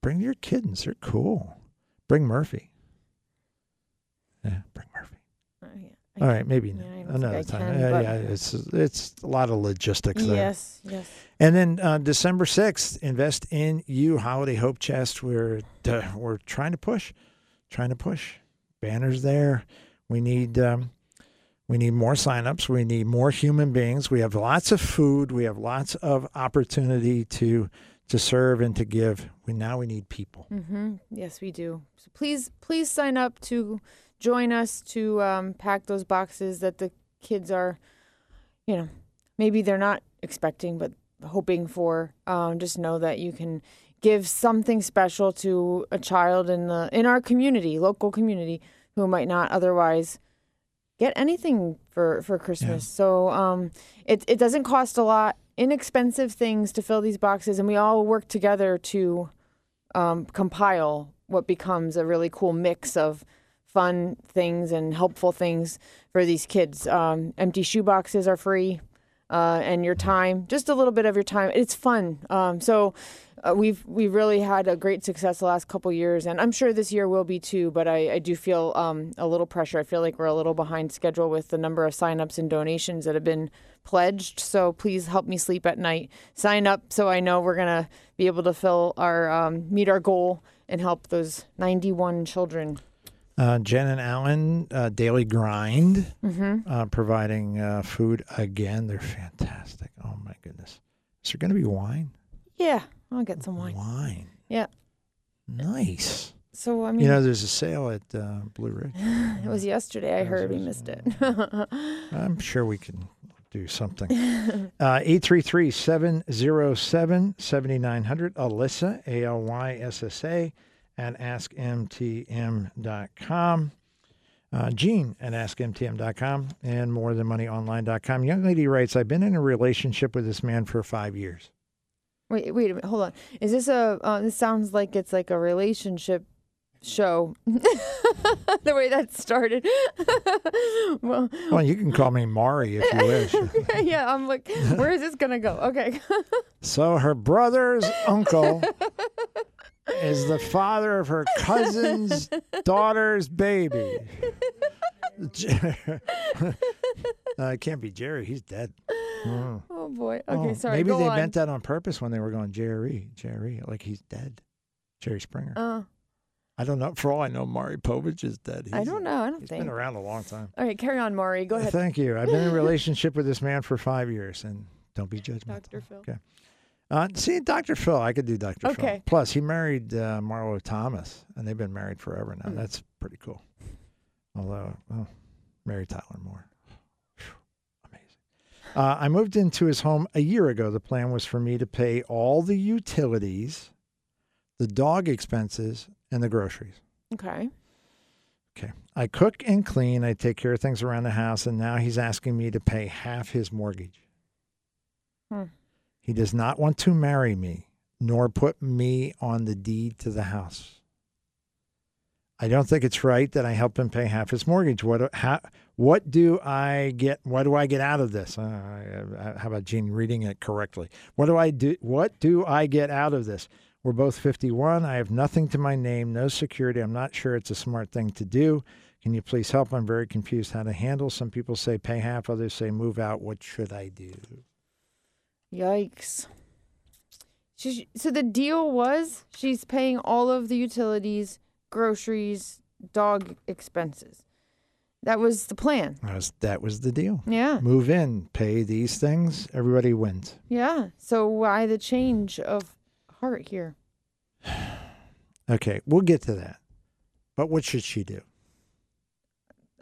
Bring your kittens. They're cool. Bring Murphy. Yeah, bring Murphy. Uh, yeah. I All maybe yeah, another time. can, yeah, yeah, it's it's a lot of logistics there. Yes, yes. And then uh, December sixth, invest in you holiday hope chest. We're uh, we're trying to push, trying to push. Banners there. We need um, we need more signups. We need more human beings. We have lots of food. We have lots of opportunity to to serve and to give. We now we need people. Mm-hmm. Yes, we do. So please, please sign up to join us to um, pack those boxes that the kids are, you know, maybe they're not expecting, but hoping for. Um, just know that you can give something special to a child in the in our community, local community, who might not otherwise get anything for for Christmas. So um, it it doesn't cost a lot. Inexpensive things to fill these boxes, and we all work together to um, compile what becomes a really cool mix of fun things and helpful things for these kids. Um, empty shoe boxes are free, uh, and your time, just a little bit of your time. It's fun. Um, so uh, we've we've really had a great success the last couple years, and I'm sure this year will be too. But I, I do feel um, a little pressure. I feel like we're a little behind schedule with the number of signups and donations that have been pledged. So please help me sleep at night. Sign up so I know we're gonna be able to fill our um, meet our goal and help those 91 children. Uh, Jen and Alan, uh, Daily Grind, Mm-hmm. uh, providing uh, food again. They're fantastic. Oh my goodness. Is there going to be wine? Yeah, I'll get some wine. Wine. Yeah. Nice. So I mean, You know, there's a sale at uh, Blue Ridge. it was yesterday. I heard we missed it. I'm sure we can do something. Uh, 833 707 7900. Alyssa, A L Y S S A, at askmtm.com. Uh, Gene at askmtm.com and morethanmoneyonline.com. Young lady writes, I've been in a relationship with this man for five years. Wait, wait a minute. Hold on. Is this a? Uh, this sounds like it's like a relationship show. the way that started. well, Well, you can call me Maury if you wish. yeah. I'm like, where is this gonna go? Okay. So her brother's uncle is the father of her cousin's daughter's baby. uh, it can't be Jerry. He's dead. Mm. oh boy. Okay. Oh, sorry. Maybe go they on. meant that on purpose when they were going Jerry, Jerry, like he's dead. Jerry Springer. Uh, I don't know. For all I know, Maury Povich is dead. He's, I don't know. I don't He's think. He's been around a long time. All right, carry on, Maury. Go ahead, Thank you. I've been in a relationship with this man for five years, and don't be judgmental. Dr. Phil. Okay. Uh, see, Dr. Phil, I could do Dr. Phil. Okay. Plus, he married uh, Marlo Thomas, and they've been married forever now. Mm. That's pretty cool. Although, well, Mary Tyler Moore. Amazing. Uh, I moved into his home a year ago. The plan was for me to pay all the utilities, the dog expenses, and the groceries. Okay. Okay. I cook and clean. I take care of things around the house, and now he's asking me to pay half his mortgage. Hmm. He does not want to marry me, nor put me on the deed to the house. I don't think it's right that I help him pay half his mortgage. What how, what do I get? What do I get out of this? Uh, how about Gene reading it correctly? What do I do? What do I get out of this? We're both 51. I have nothing to my name, no security. I'm not sure it's a smart thing to do. Can you please help? I'm very confused how to handle. Some people say pay half, others say move out. What should I do? Yikes. She, so the deal was she's paying all of the utilities, groceries, dog expenses. That was the plan. That was, that was the deal. Yeah. Move in, pay these things, everybody wins. Yeah. So why the change of heart here? Okay, we'll get to that. But what should she do?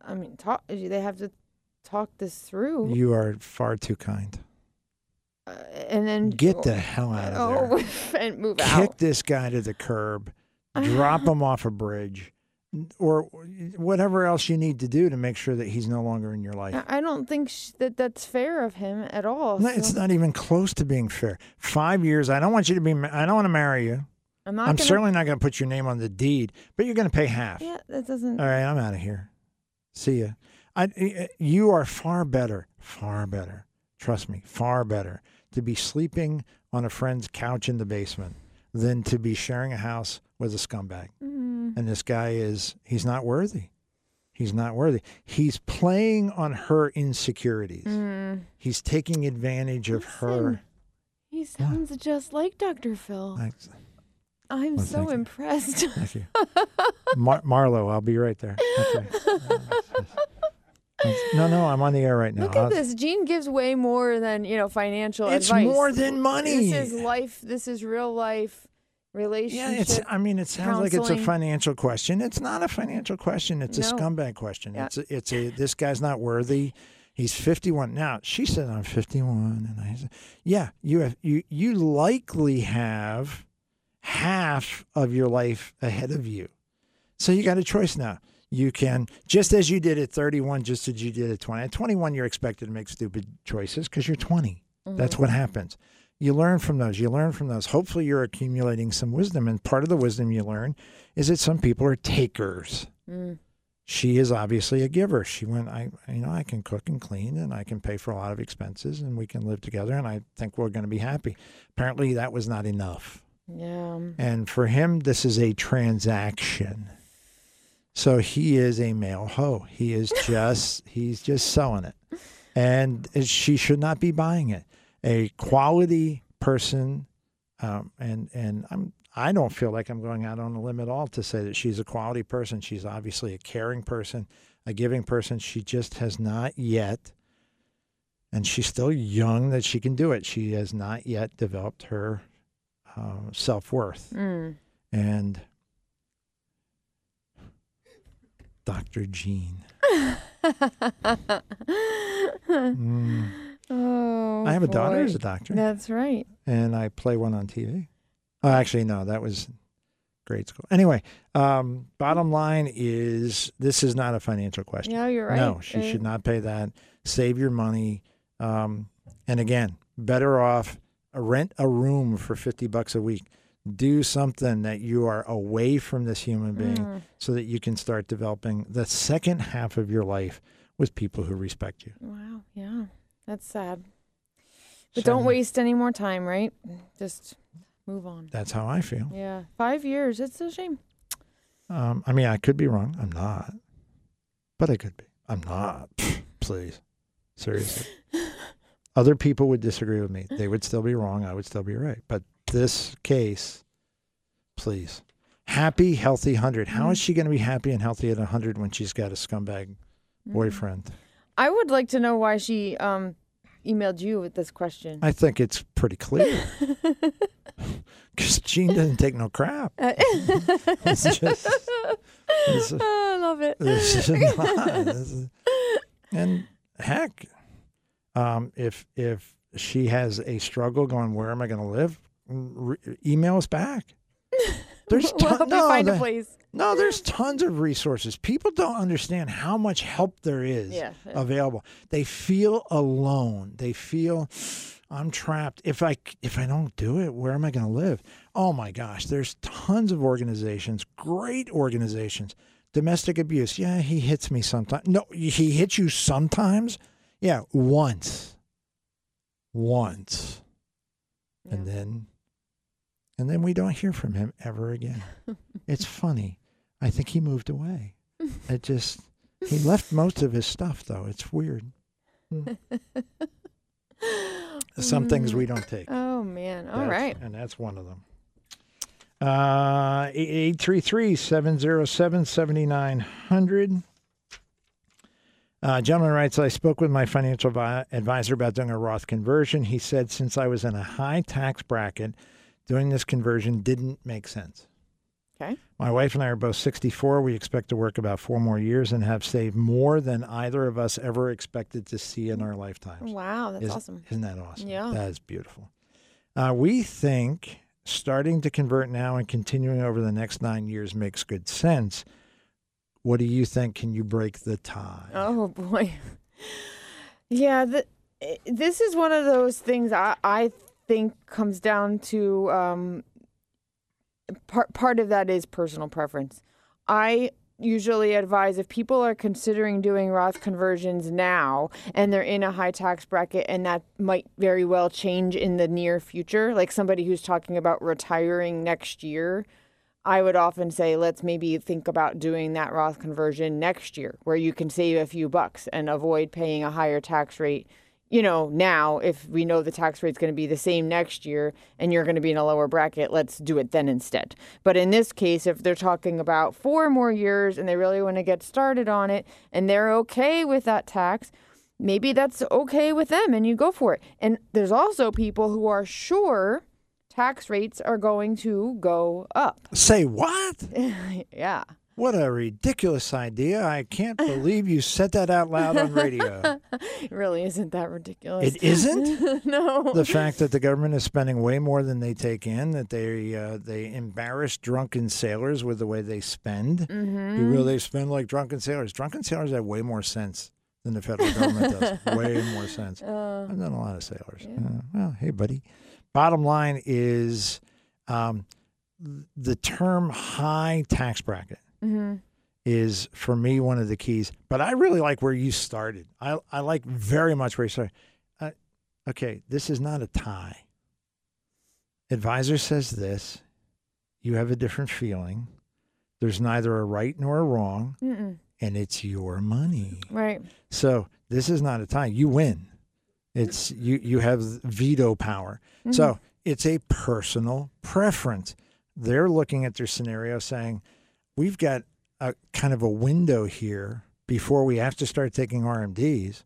I mean, talk. They have to talk this through, You are far too kind. uh, and then Get the hell out of there. oh, and move Kick out. Kick this guy to the curb, drop him off a bridge, or whatever else you need to do to make sure that he's no longer in your life. I don't think sh- that that's fair of him at all. No, it's not even close to being fair. Five years. I don't want you to be. ma- I don't want to marry you. I'm not. I'm gonna, certainly not going to put your name on the deed, but you're going to pay half. Yeah, that doesn't. All right, I'm out of here. See ya. I, you are far better, far better. Trust me, far better to be sleeping on a friend's couch in the basement than to be sharing a house with a scumbag. Mm, And this guy is, he's not worthy. He's not worthy. He's playing on her insecurities. mm. He's taking advantage of her. He sounds just like Dr. Phil. I- I'm Well, so thank you. impressed. Thank you. Mar- Marlo, I'll be right there. Okay. No, no, I'm on the air right now. Look I'll- at this. Gene gives way more than, you know, financial It's advice. more than money. This is life. This is real life relationship. Yeah, it's. I mean, it sounds like it's a financial question. It's not a financial question. It's a scumbag question. Yeah. It's. A, it's a. This guy's not worthy. He's 51 now. She said I'm 51, and I said, yeah, you have. You you likely have half of your life ahead of you. So you got a choice now. You can, just as you did at 31, just as you did at 20. At 21, you're expected to make stupid choices because you're 20. That's what happens. You learn from those. You learn from those. Hopefully, you're accumulating some wisdom. And part of the wisdom you learn is that some people are takers. Mm. She is obviously a giver. She went, I, you know, I can cook and clean and I can pay for a lot of expenses and we can live together and I think we're going to be happy. Apparently, that was not enough. Yeah. And for him, this is a transaction. So he is a male hoe. He is just he's just selling it, and she should not be buying it. A quality person, um, and and I'm I don't feel like I'm going out on a limb at all to say that she's a quality person. She's obviously a caring person, a giving person. She just has not yet, and she's still young that she can do it. She has not yet developed her uh, self worth. Mm. And Dr. Gene. Mm. Oh, I have a daughter who's a doctor, That's right. and I play one on TV. Oh, actually, no, that was grade school. Anyway, um, bottom line is this is not a financial question. Yeah, you're right. No, she should not pay that. Save your money. Um, and again, better off uh, rent a room for 50 bucks a week. Do something that you are away from this human being Mm. so that you can start developing the second half of your life with people who respect you. Wow. Yeah. That's sad. But So don't waste any more time, right? Just move on. That's how I feel. Yeah. Five years. It's a shame. Um, I mean, I could be wrong. I'm not. But I could be. I'm not. Please. Seriously. Other people would disagree with me. They would still be wrong. I would still be right. But this case, please. Happy, healthy 100. How is she going to be happy and healthy at 100 when she's got a scumbag boyfriend? I would like to know why she um emailed you with this question. I think it's pretty clear. Because Gene doesn't take no crap. It's just. It's, I love it. This is not. This is- and heck, um, if if she has a struggle going, where am I going to live? Re- email us back. There's we'll ton- you no, find a place. no, there's tons of resources. People don't understand how much help there is Yeah. available. They feel alone. They feel I'm trapped. If I if I don't do it, where am I going to live? Oh my gosh, there's tons of organizations, great organizations. Domestic abuse. Yeah, he hits me sometimes. No, he hits you sometimes. Yeah, once. Once. And then and then we don't hear from him ever again. it's funny. I think he moved away. It just he left most of his stuff though. It's weird. Hmm. Some things we don't take. Oh man. All That's- right. And that's one of them. Uh, 833-707-7900. Uh, gentleman writes, I spoke with my financial advisor about doing a Roth conversion. He said since I was in a high tax bracket, doing this conversion didn't make sense. Okay. My wife and I are both 64. We expect to work about four more years and have saved more than either of us ever expected to see in our lifetimes. Wow, that's Is- awesome. Isn't that awesome? Yeah. That is beautiful. Uh, we think starting to convert now and continuing over the next nine years makes good sense. What do you think? Can you break the tie? Oh boy. Yeah, the, this is one of those things I, I think comes down to um, part part of that is personal preference. I usually advise if people are considering doing Roth conversions now and they're in a high tax bracket and that might very well change in the near future, like somebody who's talking about retiring next year, I would often say let's maybe think about doing that Roth conversion next year where you can save a few bucks and avoid paying a higher tax rate. You know, now if we know the tax rate's going to be the same next year and you're going to be in a lower bracket, let's do it then instead. But in this case, if they're talking about four more years and they really want to get started on it and they're okay with that tax, maybe that's okay with them and you go for it. And there's also people who are sure tax rates are going to go up. Say what? yeah. What a ridiculous idea. I can't believe you said that out loud on radio. It really isn't that ridiculous. It isn't? no. the fact that the government is spending way more than they take in, that they uh, they embarrass drunken sailors with the way they spend. mm-hmm. You really spend like drunken sailors. Drunken sailors have way more sense than the federal government does. Way more sense. Uh, I've done a lot of sailors. Yeah. Uh, well, hey, buddy. Bottom line is um, the term high tax bracket mhm. is for me one of the keys. But I really like where you started. I, I like very much where you started. Uh, okay, this is not a tie. Advisor says this. You have a different feeling. There's neither a right nor a wrong, Mm-mm. and it's your money. Right. So this is not a tie. You win. It's you. You have veto power. Mhm. So it's a personal preference. They're looking at their scenario saying, we've got a kind of a window here before we have to start taking RMDs,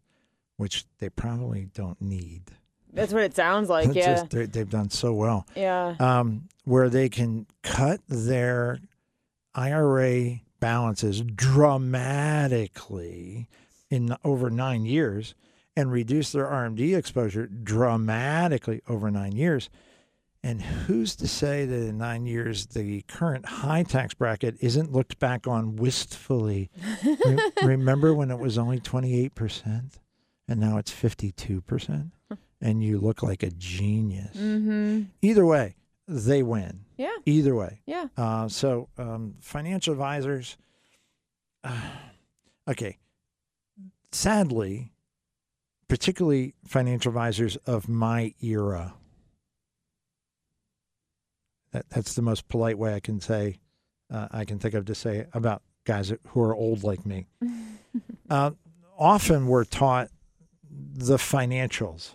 which they probably don't need. that's what it sounds like. Yeah. just they've done so well. yeah. Um, where they can cut their IRA balances dramatically in over nine years and reduce their RMD exposure dramatically over nine years. And who's to say that in nine years the current high tax bracket isn't looked back on wistfully? Re- remember when it was only 28% and now it's 52%? And you look like a genius. Mm-hmm. Either way, they win. Yeah. Either way. Yeah. Uh, so, um, financial advisors, uh, okay. Sadly, particularly financial advisors of my era, that, that's the most polite way I can say, uh, I can think of to say about guys who are old like me. uh, often we're taught the financials,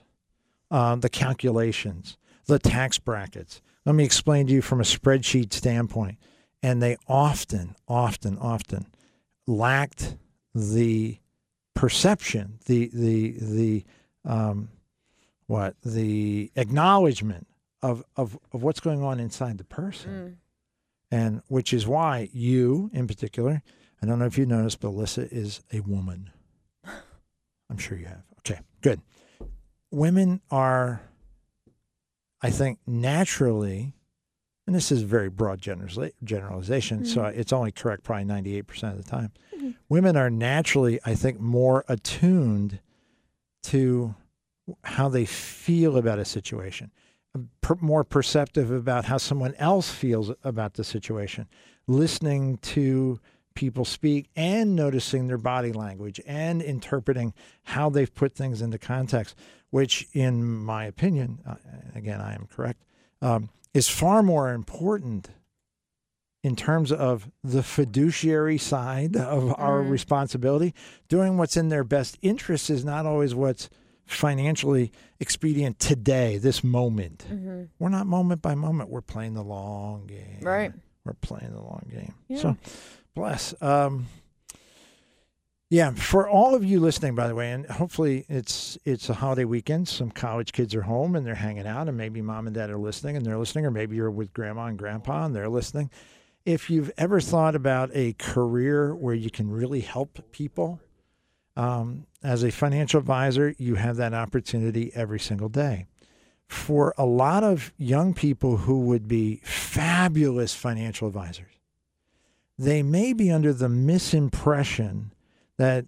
uh, the calculations, the tax brackets. Let me explain to you from a spreadsheet standpoint. And they often, often, often lacked the perception, the the the um, what the acknowledgement of, of of what's going on inside the person. Mm. and which is why you in particular i don't know if you noticed but alyssa is a woman. I'm sure you have. Okay good. Women are i think naturally and this is a very broad generali- generalization so it's only correct probably 98% of the time. Mhm. women are naturally i think more attuned to how they feel about a situation per, more perceptive about how someone else feels about the situation, listening to people speak and noticing their body language and interpreting how they've put things into context, which, in my opinion, uh, again, I am correct, um, is far more important in terms of the fiduciary side of our Mm. responsibility. Doing what's in their best interest is not always what's financially expedient today, this moment. Mm-hmm. We're not moment by moment. We're playing the long game. Right. We're playing the long game. Yeah. So bless. Um, yeah, for all of you listening, by the way, and hopefully it's it's a holiday weekend. Some college kids are home and they're hanging out, and maybe mom and dad are listening and they're listening, or maybe you're with grandma and grandpa and they're listening. If you've ever thought about a career where you can really help people, um, as a financial advisor, you have that opportunity every single day. For a lot of young people who would be fabulous financial advisors, they may be under the misimpression that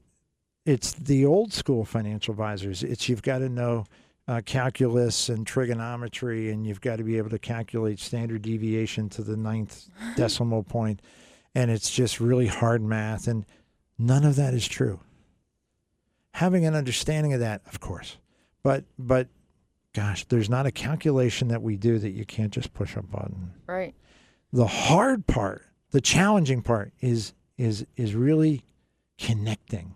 it's the old school financial advisors. It's you've got to know uh, calculus and trigonometry, and you've got to be able to calculate standard deviation to the ninth decimal point, and it's just really hard math. And none of that is true having an understanding of that, of course. But but gosh, there's not a calculation that we do that you can't just push a button. Right. The hard part, the challenging part is is is really connecting.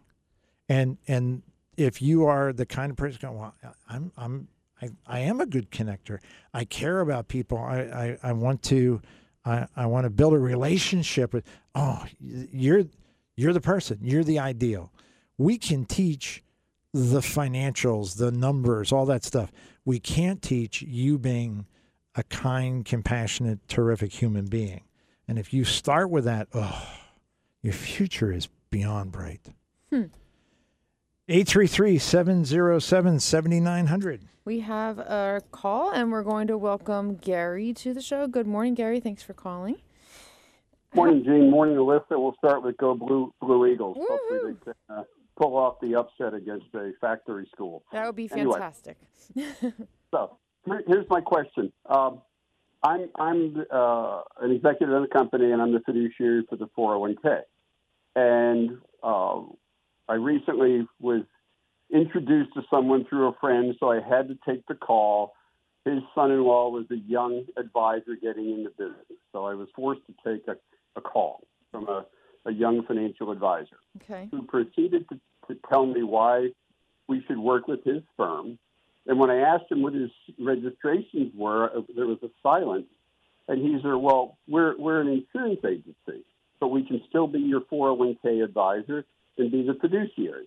And and if you are the kind of person going, well, I'm I'm I, I am a good connector. I care about people. I, I, I want to I, I want to build a relationship with oh you're you're the person. You're the ideal we can teach the financials, the numbers, all that stuff. We can't teach you being a kind, compassionate, terrific human being. And if you start with that, oh, Your future is beyond bright. Hmm. 833 707 7900. We have a call, and we're going to welcome Gary to the show. Good morning, Gary. Thanks for calling. Morning, Gene. Morning, Alyssa. We'll start with Go Blue Blue Eagles. Hopefully, they can uh, pull off the upset against a factory school. That would be Anyway. fantastic. So, here's my question. Um, I'm I'm uh, an executive in a company, and I'm the fiduciary for the 401k. And uh, I recently was introduced to someone through a friend, so I had to take the call. His son-in-law was a young advisor getting into business, so I was forced to take a, a call from a, a young financial advisor okay. who proceeded to, to tell me why we should work with his firm. And when I asked him what his registrations were, uh, there was a silence. And he said, "Well, we're we're an insurance agency, but we can still be your 401k advisor and be the fiduciary."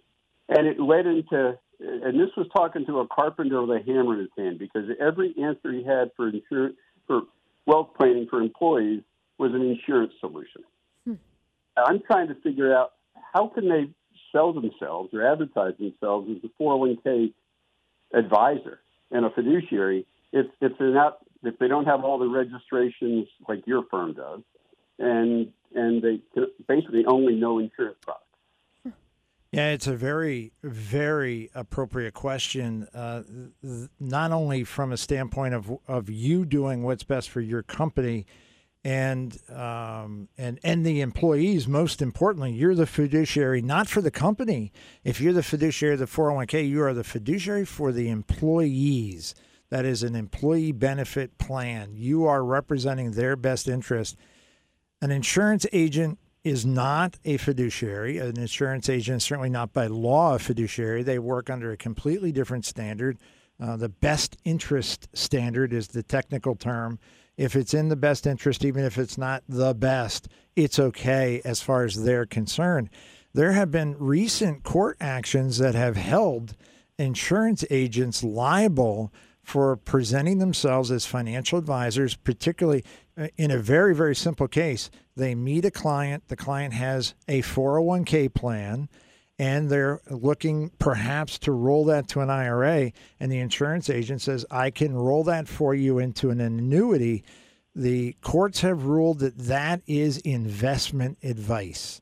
And it led into, and this was talking to a carpenter with a hammer in his hand because every answer he had for insurance for wealth planning for employees was an insurance solution. I'm trying to figure out how can they sell themselves or advertise themselves as a 401k advisor and a fiduciary if if they're not if they don't have all the registrations like your firm does, and and they basically only know insurance products. Yeah, it's a very, very appropriate question. Uh, not only from a standpoint of of you doing what's best for your company, and um, and and the employees. Most importantly, you're the fiduciary, not for the company. If you're the fiduciary of the 401k, you are the fiduciary for the employees. That is an employee benefit plan. You are representing their best interest. An insurance agent is not a fiduciary. An insurance agent is certainly not by law a fiduciary. They work under a completely different standard. Uh, the best interest standard is the technical term. If it's in the best interest, even if it's not the best, it's okay as far as they're concerned. There have been recent court actions that have held insurance agents liable for presenting themselves as financial advisors, particularly uh, in a very, very simple case. They meet a client, the client has a 401k plan, and they're looking perhaps to roll that to an IRA, and the insurance agent says, I can roll that for you into an annuity. The courts have ruled that that is investment advice.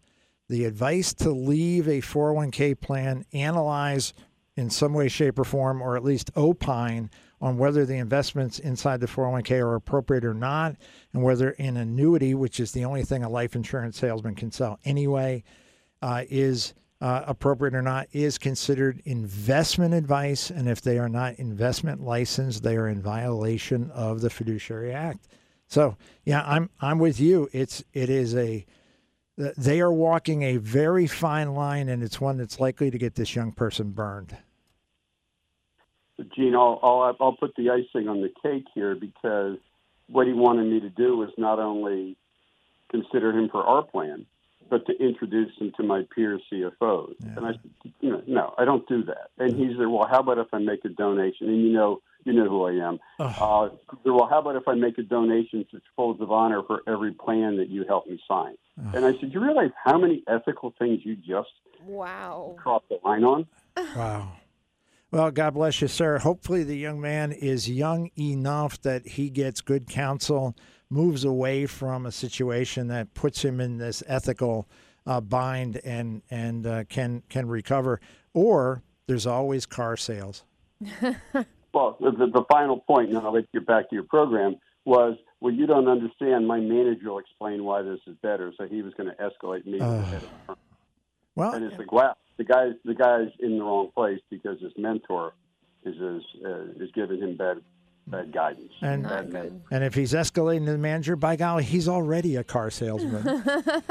The advice to leave a 401k plan, analyze in some way, shape, or form, or at least opine on whether the investments inside the 401k are appropriate or not, and whether an annuity, which is the only thing a life insurance salesman can sell anyway, uh, is uh, appropriate or not, is considered investment advice. And if they are not investment licensed, they are in violation of the Fiduciary Act. So, yeah, I'm I'm with you. It's it is a they are walking a very fine line, and it's one that's likely to get this young person burned. Gene, I'll, I'll I'll put the icing on the cake here because what he wanted me to do was not only consider him for our plan, but to introduce him to my peer CFOs. And I said, you know, no, I don't do that. And he said, well, how about if I make a donation? And you know, you know who I am. Uh, well, how about if I make a donation to Folds of Honor for every plan that you help me sign? And I said, you realize how many ethical things you just Wow. crossed the line on? Wow. Well, God bless you, sir. Hopefully, the young man is young enough that he gets good counsel, moves away from a situation that puts him in this ethical uh, bind, and and uh, can can recover. Or there's always car sales. Well, the, the, final point, and I'll let you get back to your program, was, well, you don't understand. My manager will explain why this is better. So he was going to escalate me to the head of the firm. Well, And it's like, wow, the guy's the guy's in the wrong place because his mentor is is, uh, is giving him bad bad guidance. and Not good. and if he's escalating to the manager, by golly, he's already a car salesman.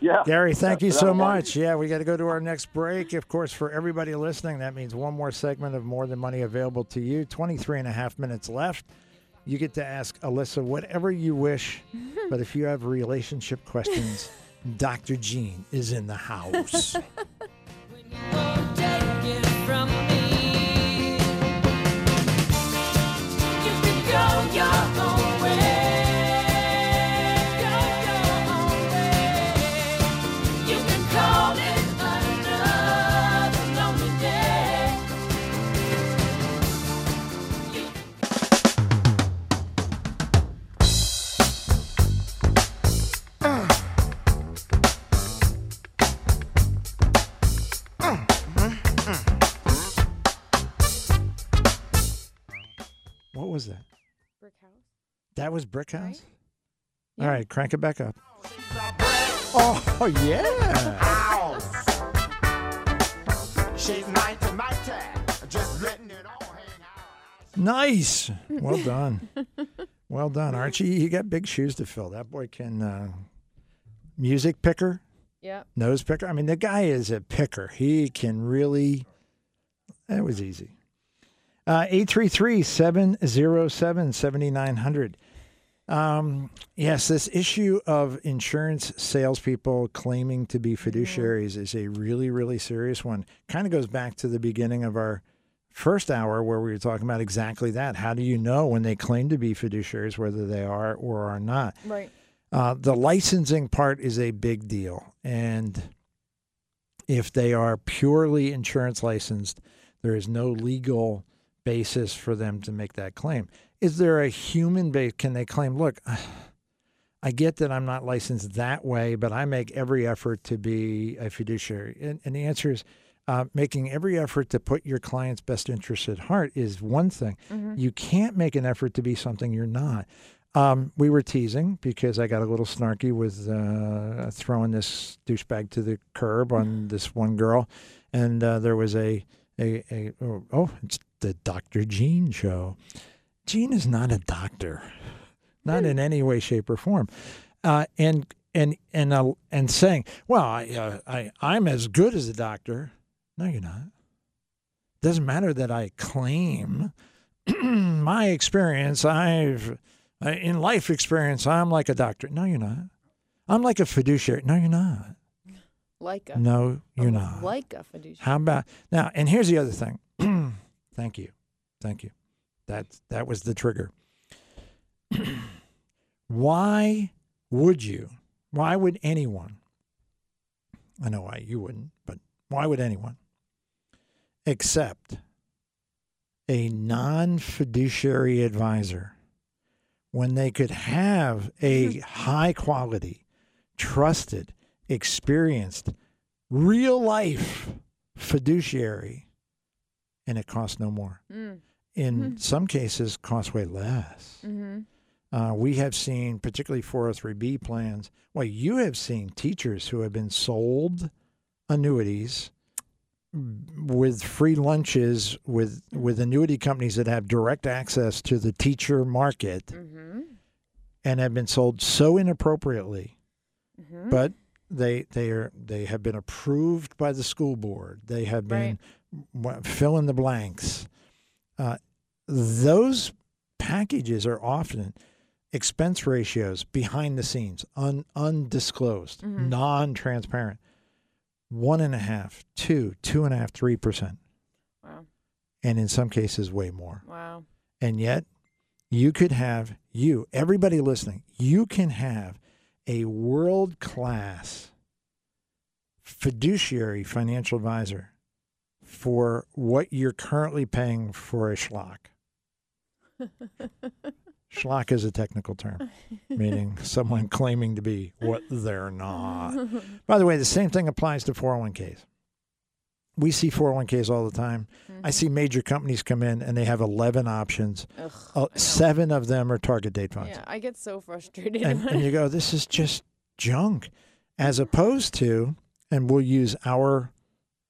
Yeah, Gary, thank you so what I wanted. much. Yeah, we got to go to our next break. Of course, for everybody listening, that means one more segment of More Than Money available to you. 23 and a half minutes left. You get to ask Alyssa whatever you wish, but if you have relationship questions, Dr. Gene is in the house. That was Brick House? Right? Yeah. right, crank it back up. Oh, yeah. She's mighty, mighty, just letting it all hang out. Nice. Well done. well done, Archie. You got big shoes to fill. That boy can uh, music picker, Yep. nose picker. I mean, the guy is a picker. He can really. That was easy. Uh, 833 707 7900. Um, yes, this issue of insurance salespeople claiming to be fiduciaries is a really, really serious one. Kind of goes back to the beginning of our first hour where we were talking about exactly that. How do you know when they claim to be fiduciaries, whether they are or are not? Right. Uh, the licensing part is a big deal. And if they are purely insurance licensed, there is no legal basis for them to make that claim. Is there a human base? Can they claim, look, I get that I'm not licensed that way, but I make every effort to be a fiduciary? And, and the answer is uh, making every effort to put your client's best interest at heart is one thing. You can't make an effort to be something you're not. Um, we were teasing because I got a little snarky with uh, throwing this douchebag to the curb on this one girl, and uh, there was a a, a oh, oh it's the Dr. Gene show. Gene is not a doctor, not in any way, shape, or form, uh, and and and uh, and saying, well, I, uh, I I'm as good as a doctor. No, you're not. Doesn't matter that I claim my experience. I've in life experience. I'm like a doctor. No, you're not. I'm like a fiduciary. No, you're not. Like a. No, you're oh, not. Like a fiduciary. How about now? And here's the other thing. Thank you, thank you. That that was the trigger. why would you? Why would anyone? I know why you wouldn't, but why would anyone accept a non fiduciary advisor when they could have a high quality, trusted, experienced, real life fiduciary and it costs no more? Mm. In some cases, cost way less. Mm-hmm. Uh, we have seen, particularly 403b plans, well, you have seen teachers who have been sold annuities with free lunches with with annuity companies that have direct access to the teacher market Mm-hmm. and have been sold so inappropriately Mm-hmm. but they they are they have been approved by the school board they have been wa- fill in the blanks uh, those packages are often expense ratios behind the scenes un, undisclosed Mhm. non-transparent one and a half two two and a half three percent Wow. and in some cases way more Wow. and yet, you could have, you, everybody listening, you can have a world class fiduciary financial advisor for what you're currently paying for a schlock. schlock is a technical term, meaning someone claiming to be what they're not. By the way, the same thing applies to 401ks. We see 401ks all the time. I see major companies come in and they have 11 options. Ugh, Uh, seven of them are target date funds. Yeah, I get so frustrated. And, and you go, this is just junk. As opposed to, and we'll use our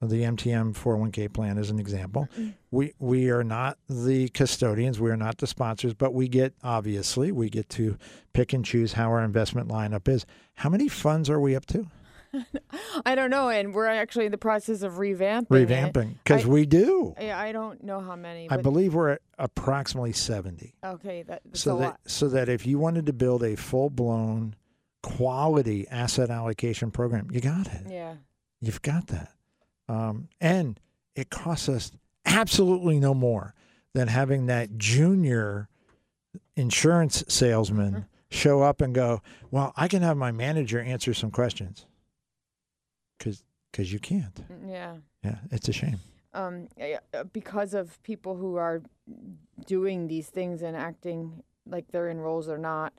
the MTM 401k plan as an example. Mm-hmm. We we are not the custodians, we are not the sponsors, but we get obviously we get to pick and choose how our investment lineup is. How many funds are we up to? I don't know, and we're actually in the process of revamping. Revamping because we do. Yeah, I don't know how many. I believe we're at approximately 70. okay, that, that's so a that lot. so that if you wanted to build a full blown quality asset allocation program, you got it. Yeah. You've got that, um, and it costs us absolutely no more than having that junior insurance salesman Mm-hmm. show up and go, "Well, I can have my manager answer some questions," because because you can't. Mm, Yeah. Yeah, it's a shame. um, uh, because of people who are doing these things and acting like they're in roles they're not.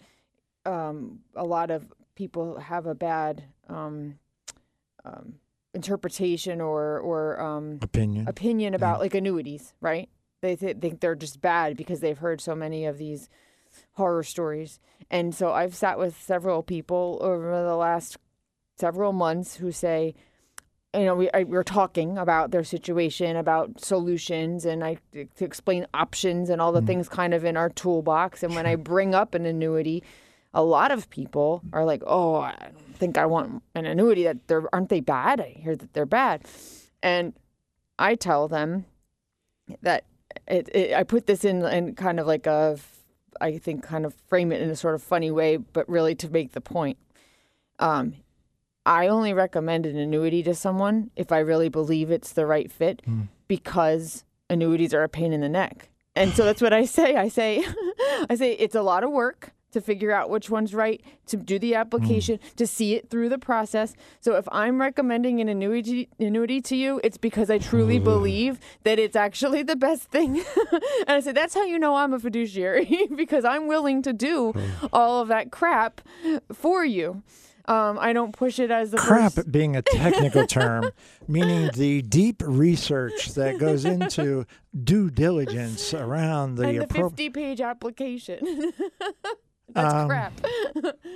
Um, a lot of people have a bad um, um, interpretation or or um, Opinion. opinion about like annuities, right? They th- think they're just bad because they've heard so many of these horror stories. And so I've sat with several people over the last several months who say, you know, we I, we're talking about their situation, about solutions, and I to explain options and all the things kind of in our toolbox. And when I bring up an annuity, a lot of people are like, "Oh, I think I want an annuity. That they're aren't they bad? I hear that they're bad," and I tell them that it, it I put this in in kind of like a I think kind of frame it in a sort of funny way, but really to make the point. Um, I only recommend an annuity to someone if I really believe it's the right fit because annuities are a pain in the neck. And so that's what I say. I say I say it's a lot of work to figure out which one's right, to do the application, to see it through the process. So if I'm recommending an annuity annuity to you, it's because I truly believe that it's actually the best thing. and I said that's how you know I'm a fiduciary because I'm willing to do all of that crap for you. Um, I don't push it as the Crap first- being a technical term, meaning the deep research that goes into due diligence around the, and the appro- 50 page application. That's Um, crap.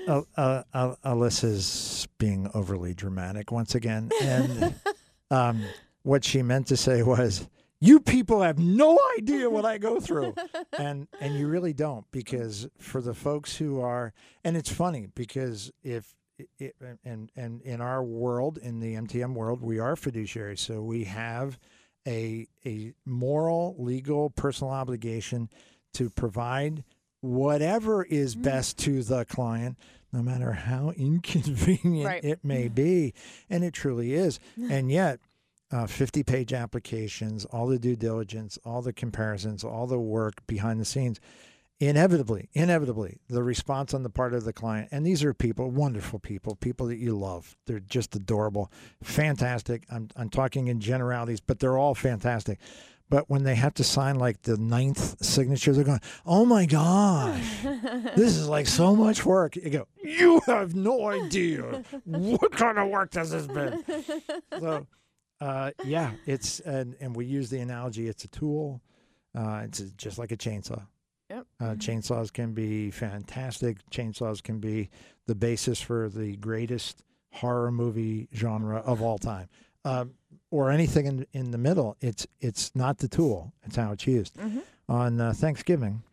uh, uh, uh, Alyssa's being overly dramatic once again. And um, what she meant to say was, you people have no idea what I go through. and and you really don't because for the folks who are and it's funny because if it, and and in our world in the MTM world we are fiduciary so we have a a moral legal personal obligation to provide whatever is best to the client no matter how inconvenient Right. it may be and it truly is and yet uh, 50 page applications, all the due diligence, all the comparisons, all the work behind the scenes. Inevitably, inevitably, the response on the part of the client, and these are people, wonderful people, people that you love. They're just adorable, fantastic. I'm, I'm talking in generalities, but they're all fantastic. But when they have to sign like the ninth signature, they're going, "Oh my gosh, this is like so much work." You go, "You have no idea what kind of work this has been." So, uh, yeah, it's and and we use the analogy. It's a tool. Uh, it's just like a chainsaw. Yep. Uh, chainsaws can be fantastic. Chainsaws can be the basis for the greatest horror movie genre of all time, um, or anything in in the middle. It's it's not the tool; it's how it's used. On uh, Thanksgiving,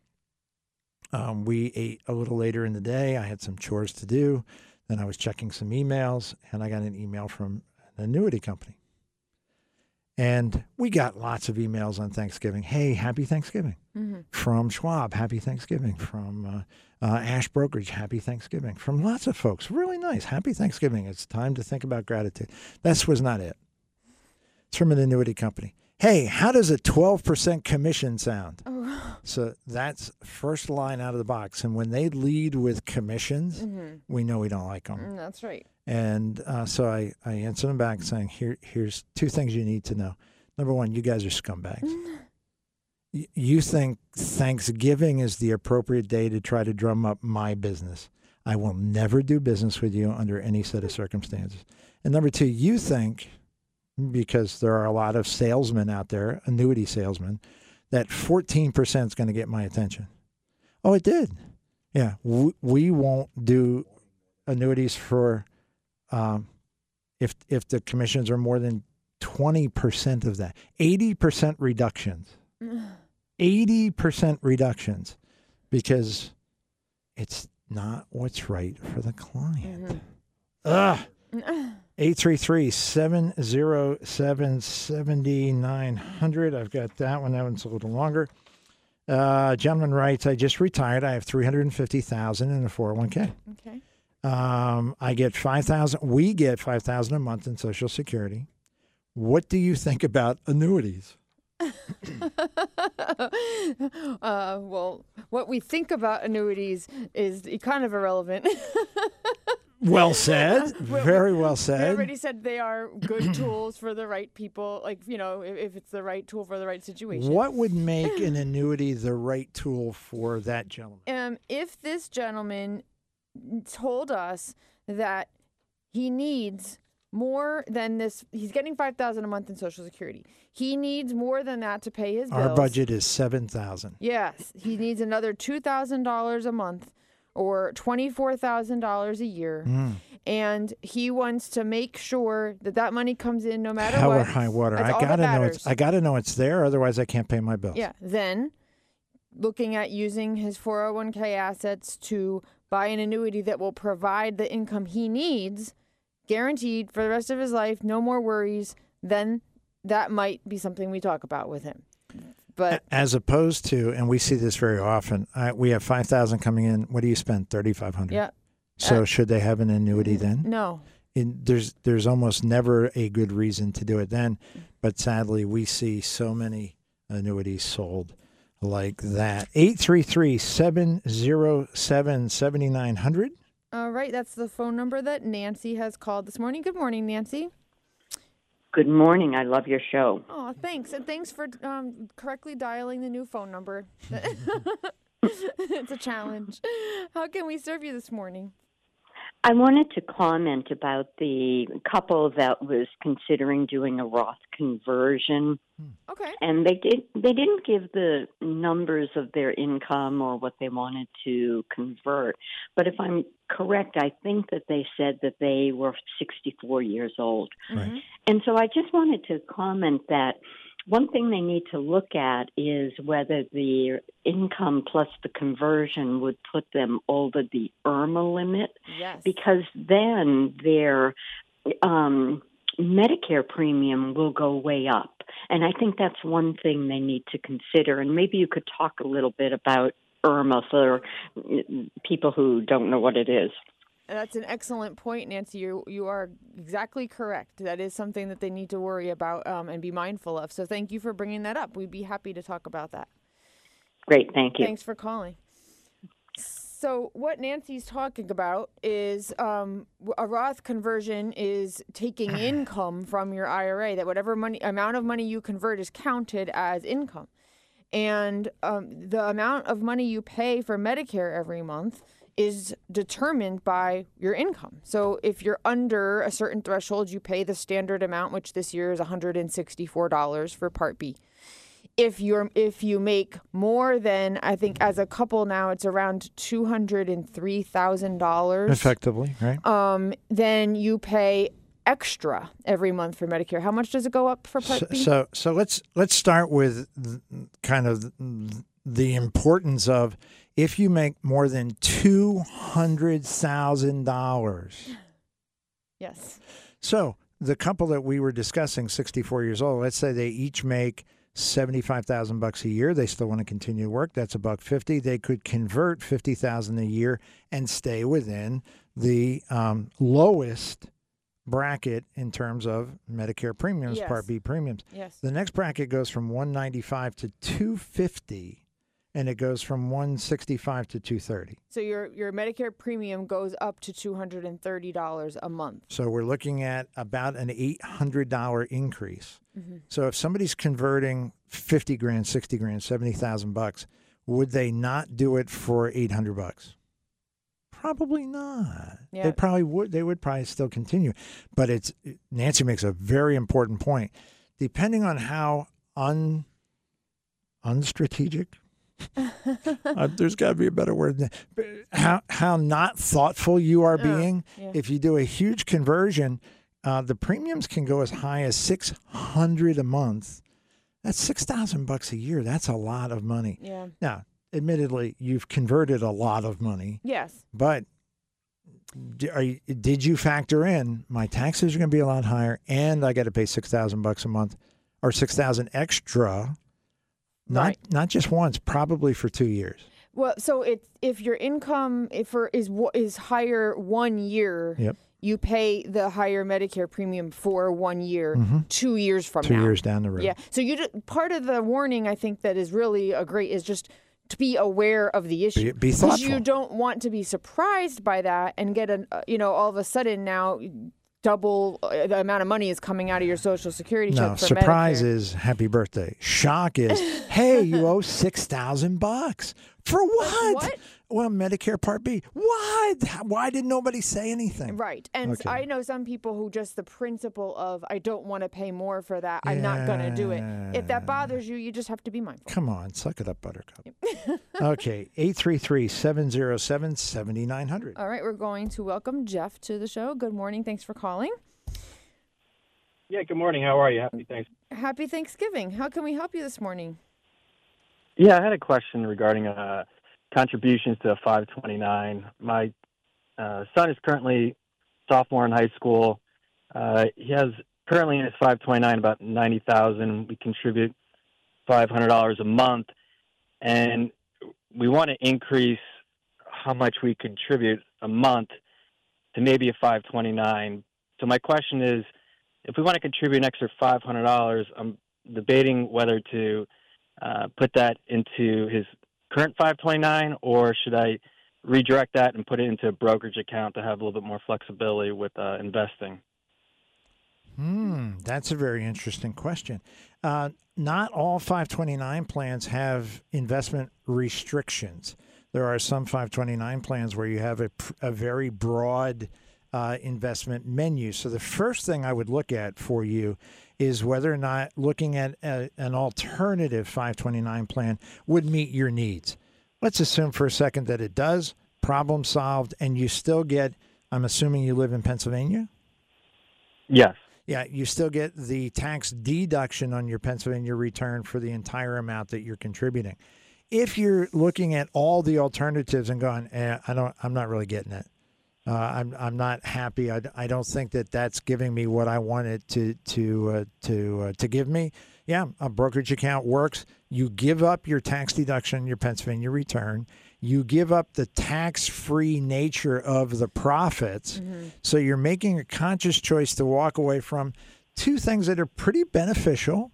um, we ate a little later in the day. I had some chores to do. Then I was checking some emails, and I got an email from an annuity company. And we got lots of emails on Thanksgiving. Hey, happy Thanksgiving from Schwab. Happy Thanksgiving from uh, uh, Ash Brokerage. Happy Thanksgiving from lots of folks. Really nice. Happy Thanksgiving. It's time to think about gratitude. This was not it. From an annuity company. Hey, how does a 12% commission sound? So that's first line out of the box. And when they lead with commissions, we know we don't like them. Mm, That's right. And uh, so I, I answered them back saying, Here, here's two things you need to know. Number one, you guys are scumbags. Y- you think Thanksgiving is the appropriate day to try to drum up my business. I will never do business with you under any set of circumstances. And number two, you think, because there are a lot of salesmen out there, annuity salesmen, that 14% is going to get my attention. Oh, it did. Yeah. We, we won't do annuities for um, if if the commissions are more than 20% of that 80% reductions 80% reductions because it's not what's right for the client ugh 833-707-7900 i've got that one that one's a little longer uh, gentleman writes i just retired i have 350000 in a 401k Okay. um, I get five thousand. We get five thousand a month in Social Security. What do you think about annuities? uh, well, what we think about annuities is kind of irrelevant. Well said. Very well We said. already said they are good tools for the right people. Like you know, if, if it's the right tool for the right situation. What would make an annuity the right tool for that gentleman? Um, if this gentleman told us that he needs more than this. He's getting five thousand a month in Social Security. He needs more than that to pay his bills. Our budget is seven thousand. Yes, he needs another two thousand dollars a month, or twenty four thousand dollars a year, Mm. and he wants to make sure that that money comes in no matter how what. or high water. That's I gotta know it's. I gotta know it's there. Otherwise, I can't pay my bills. Yeah. Then looking at using his 401k assets to buy an annuity that will provide the income he needs, guaranteed for the rest of his life, no more worries, then that might be something we talk about with him. But As opposed to, and we see this very often. I, we have five thousand coming in. What do you spend? Thirty five hundred. yeah, So uh, should they have an annuity then? no. in, there's there's almost never a good reason to do it then, but sadly we see so many annuities sold like that. 833-707-7900. All right, that's the phone number that Nancy has called this morning. Good morning, Nancy. Good morning. I love your show. Oh, thanks, and thanks for um, correctly dialing the new phone number. it's a challenge. How can we serve you this morning? I wanted to comment about the couple that was considering doing a Roth conversion, Okay. and they did they didn't give the numbers of their income or what they wanted to convert. But if I'm correct, I think that they said that they were 64 years old. Mhm. And so I just wanted to comment that one thing they need to look at is whether the income plus the conversion would put them over the IRMAA limit Yes. because then their um, Medicare premium will go way up. And I think that's one thing they need to consider. And maybe you could talk a little bit about IRMAA for people who don't know what it is. That's an excellent point, Nancy. You you are exactly correct. That is something that they need to worry about um, and be mindful of. So thank you for bringing that up. We'd be happy to talk about that. Great, thank you. Thanks for calling. So what Nancy's talking about is um, a Roth conversion is taking income from your IRA. That whatever money amount of money you convert is counted as income, and um, the amount of money you pay for Medicare every month is determined by your income. So if you're under a certain threshold, you pay the standard amount, which this year is $164 for Part B if you're if you make more than I think as a couple now it's around two hundred and three thousand dollars. Effectively, right? Um, then you pay extra every month for Medicare. How much does it go up for Part So, B? so so let's let's start with kind of the importance of if you make more than two hundred thousand dollars. yes. So the couple that we were discussing, sixty-four years old, let's say they each make seventy-five thousand bucks a year. They still want to continue to work. That's a buck fifty. They could convert fifty thousand a year and stay within the um, lowest bracket in terms of Medicare premiums, Yes. Part B premiums. Yes. The next bracket goes from 195 to 250 and it goes from 165 to 230. So your your Medicare premium goes up to two hundred and thirty dollars a month. So we're looking at about an $800 increase. Mm-hmm. So if somebody's converting 50 grand, 60 grand, 70,000 bucks, would they not do it for 800 bucks? Probably not. Yeah. They probably would they would probably still continue. But it's Nancy makes a very important point. Depending on how un unstrategic uh, there's got to be a better word than that. how how not thoughtful you are Uh, being yeah. if you do a huge conversion uh, the premiums can go as high as 600 a month that's 6000 bucks a year that's a lot of money Yeah. now admittedly you've converted a lot of money Yes. but you, did you factor in my taxes are going to be a lot higher and i got to pay 6000 bucks a month or 6000 extra not Right. not just once probably for 2 years Well, so it if your income if for is is higher one year, Yep. you pay the higher Medicare premium for one year. Two years from Mm-hmm. 2 now. years down the road Yeah. So you part of the warning I think that is really a great is just to be aware of the issue. be thoughtful. You don't want to be surprised by that and get an uh, you know all of a sudden now double uh, the amount of money is coming out of your social security No, check for surprise Medicare. is happy birthday. Shock is, hey, you owe six thousand bucks. For what? what? Well, Medicare Part B. What? Why did nobody say anything? Right. And Okay. I know some people who just the principle of I don't want to pay more for that. I'm not going to do it. If that bothers you, you just have to be mindful. Come on, suck it up, Buttercup. okay, 833 707 7900. All right, we're going to welcome Jeff to the show. Good morning. Thanks for calling. Yeah, good morning. How are you? Happy Thanksgiving. Happy Thanksgiving. How can we help you this morning? Yeah, I had a question regarding uh, contributions to a 529. My uh, son is currently sophomore in high school. Uh, he has currently in his 529 about 90,000. We contribute $500 a month, and we want to increase how much we contribute a month to maybe a 529. So my question is, if we want to contribute an extra $500, I'm debating whether to uh, put that into his current 529, or should I redirect that and put it into a brokerage account to have a little bit more flexibility with uh, investing? Hmm, that's a very interesting question. Uh, not all 529 plans have investment restrictions. There are some 529 plans where you have a, a very broad uh, investment menu. So the first thing I would look at for you is whether or not looking at a, an alternative 529 plan would meet your needs. Let's assume for a second that it does, problem solved, and you still get, I'm assuming you live in Pennsylvania? Yes. Yeah, you still get the tax deduction on your Pennsylvania return for the entire amount that you're contributing. If you're looking at all the alternatives and going, eh, I don't, I'm not really getting it. Uh, I'm, I'm not happy. I, I don't think that that's giving me what I wanted to to uh, to uh, to give me. Yeah, a brokerage account works. You give up your tax deduction, your Pennsylvania return. You give up the tax-free nature of the profits. So you're making a conscious choice to walk away from two things that are pretty beneficial,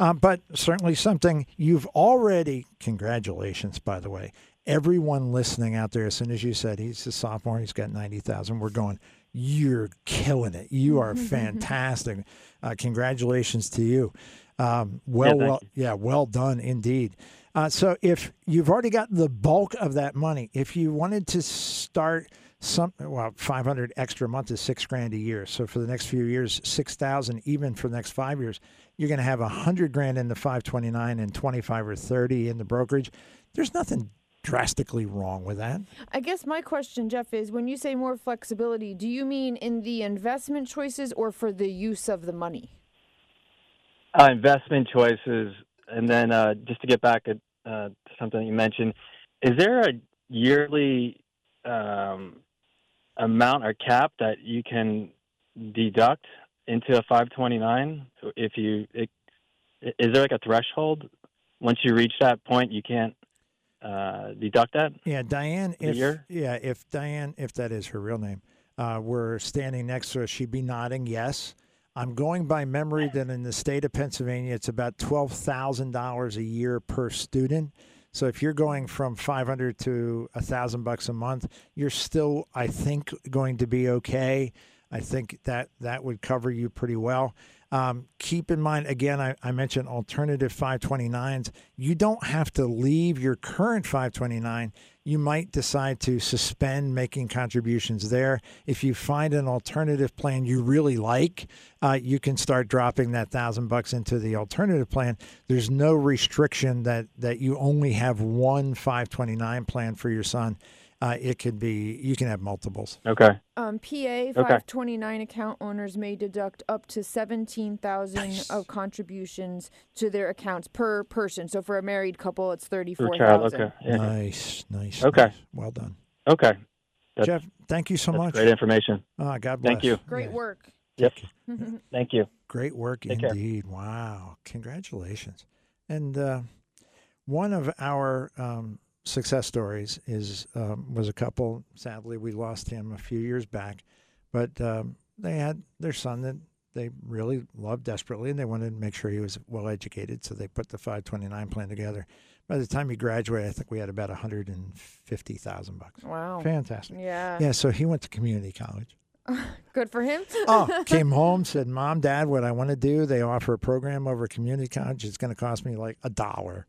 uh, but certainly something you've already. Congratulations, by the way. Everyone listening out there, as soon as you said he's a sophomore, he's got 90,000, we're going, you're killing it. You are fantastic. Uh, congratulations to you. Um, well, thank well, yeah, well done indeed. Uh, so if you've already got the bulk of that money, if you wanted to start some, well, 500 extra a month is six grand a year. So for the next few years, 6,000, even for the next five years, you're going to have a hundred grand in the 529 and 25 or 30 in the brokerage. There's nothing drastically wrong with that. I guess my question, Jeff, is when you say more flexibility, do you mean in the investment choices or for the use of the money? Uh, investment choices, and then uh, just to get back at uh, to something you mentioned, is there a yearly um, amount or cap that you can deduct into a 529? So if you, it, is there like a threshold? Once you reach that point, you can't uh, deduct that. Yeah, Diane. If year? yeah, if Diane, if that is her real name, uh, were standing next to her, she'd be nodding yes. I'm going by memory that in the state of Pennsylvania, it's about twelve thousand dollars a year per student. So if you're going from 500 to a thousand bucks a month, you're still, I think, going to be okay. I think that that would cover you pretty well. Um, keep in mind, again, I, I mentioned alternative 529s. You don't have to leave your current 529. You might decide to suspend making contributions there. If you find an alternative plan you really like, uh, you can start dropping that thousand bucks into the alternative plan. There's no restriction that that you only have one 529 plan for your son. Uh, it could be you can have multiples. Okay. Um, PA 529 account owners may deduct up to 17,000 of contributions to their accounts per person. So for a married couple, it's Per child. 34,000. Okay. Yeah. Nice, nice. Okay. nice. Well done, Okay. That's, Jeff. Thank you so much. great information. Ah, God bless. Thank you. Great Yeah. work. Yep. Thank you. Great work Take care. indeed. Wow. Congratulations. And uh, one of our um, success stories is um, was a couple. Sadly, we lost him a few years back, but um, they had their son that they really loved desperately, and they wanted to make sure he was well educated. So they put the 529 plan together. By the time he graduated, I think we had about 150,000 bucks. Wow. Fantastic. Yeah. Yeah, so he went to community college. Good for him. oh, came home, said, Mom, Dad, what I want to do, they offer a program over community college. It's going to cost me like a dollar.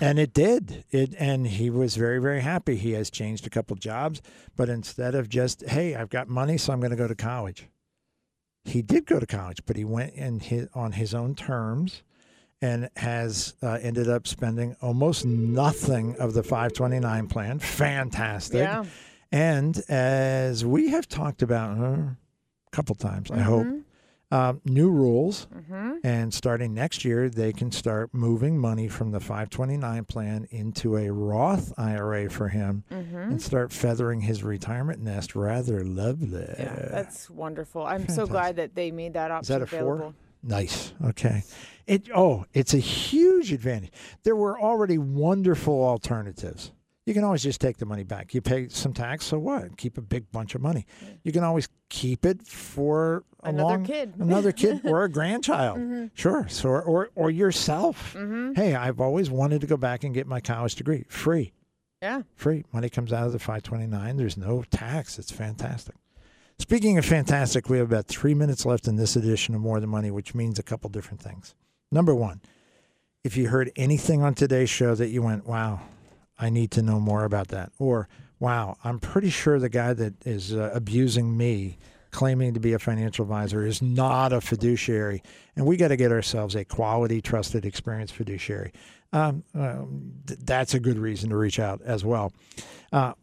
And it did. It and he was very very happy. He has changed a couple jobs, but instead of just hey, I've got money, so I'm going to go to college. He did go to college, but he went in his, on his own terms and has uh, ended up spending almost nothing of the 529 plan. Fantastic. Yeah. And as we have talked about a couple times, I hope, um, new rules. And starting next year, they can start moving money from the 529 plan into a Roth IRA for him and start feathering his retirement nest rather lovely. Yeah, that's wonderful. I'm so glad that they made that option that a four? available. Nice. Okay. It oh, it's a huge advantage. There were already wonderful alternatives. You can always just take the money back. You pay some tax, so what? Keep a big bunch of money. You can always keep it for a Another long- kid. another kid, or a grandchild. Mm-hmm. Sure. So or or yourself. Mm-hmm. Hey, I've always wanted to go back and get my college degree free. Yeah. Free. Money comes out of the 529. There's no tax. It's fantastic. Speaking of fantastic, we have about three minutes left in this edition of More Than Money, which means a couple different things. Number one, if you heard anything on today's show that you went, wow, I need to know more about that, or wow, I'm pretty sure the guy that is uh, abusing me, claiming to be a financial advisor, is not a fiduciary, and we got to get ourselves a quality, trusted, experienced fiduciary. Um, um, th- that's a good reason to reach out as well. Uh,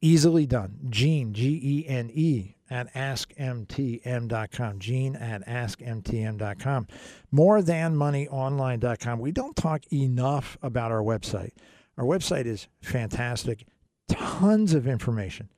easily done. Gene, G E N E, at askmtm.com. Gene at askmtm.com. More than moneyonline.com. We don't talk enough about our website. Our website is fantastic, tons of information.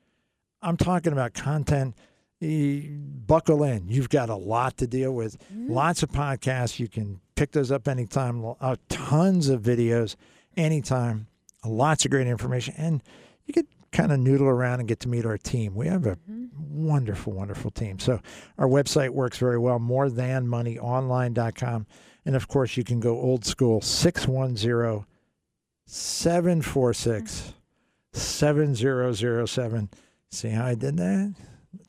I'm talking about content. Buckle in. You've got a lot to deal with. Lots of podcasts. You can pick those up anytime. Uh, tons of videos anytime. Lots of great information. And you could kind of noodle around and get to meet our team. We have a wonderful, wonderful team. So our website works very well, more than moneyonline.com. And of course, you can go old school 610 746 7007. See how I did that?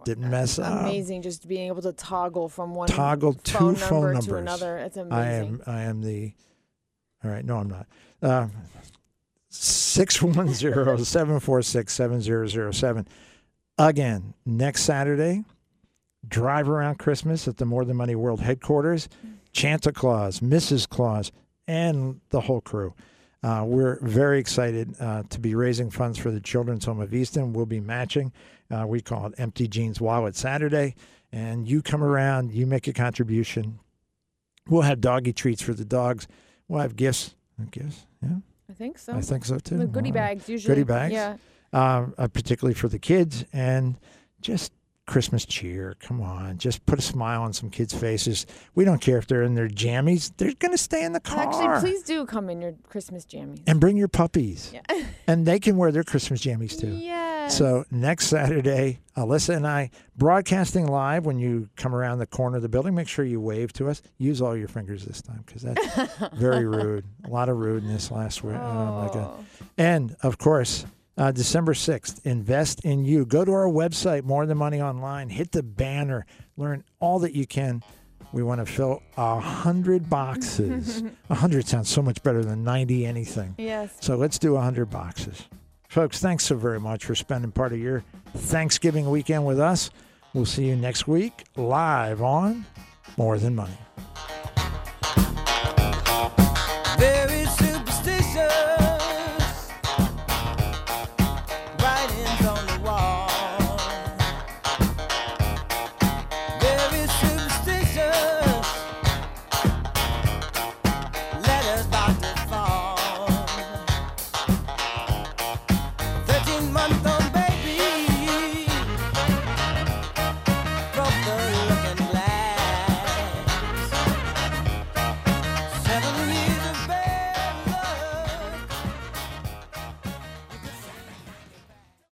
Didn't mess up. Amazing, just being able to toggle from one Toggle two phone phone number numbers. to another. It's amazing. I am I am the all right, no I'm not. Uh, 610-746-7007. Again, next Saturday, drive around Christmas at the More Than Money World headquarters. Chanta Claus, Mrs. Claus, and the whole crew. Uh, we're very excited uh, to be raising funds for the Children's Home of Easton. We'll be matching. Uh, we call it Empty Gene's Wallet Saturday. And you come around, you make a contribution. We'll have doggy treats for the dogs. We'll have gifts. Gifts? Yeah, I think so. I think so too. The goodie Wow. bags usually. Goodie bags? Yeah. uh, uh, particularly for the kids, and just Christmas cheer. Come on, just put a smile on some kids' faces. We don't care if they're in their jammies; they're going to stay in the car. Actually, please do come in your Christmas jammies. and bring your puppies, Yeah. and they can wear their Christmas jammies too. Yes. So next Saturday, Alyssa and I broadcasting live. When you come around the corner of the building, make sure you wave to us. Use all your fingers this time because that's very rude. A lot of rudeness last week. Oh my god. Oh. And of course, uh, December 6th. Invest in you. Go to our website, More Than Money Online. Hit the banner. Learn all that you can. We want to fill a hundred boxes. A hundred sounds so much better than ninety anything. Yes. So let's do a hundred boxes, folks. Thanks so very much for spending part of your Thanksgiving weekend with us. We'll see you next week live on More Than Money.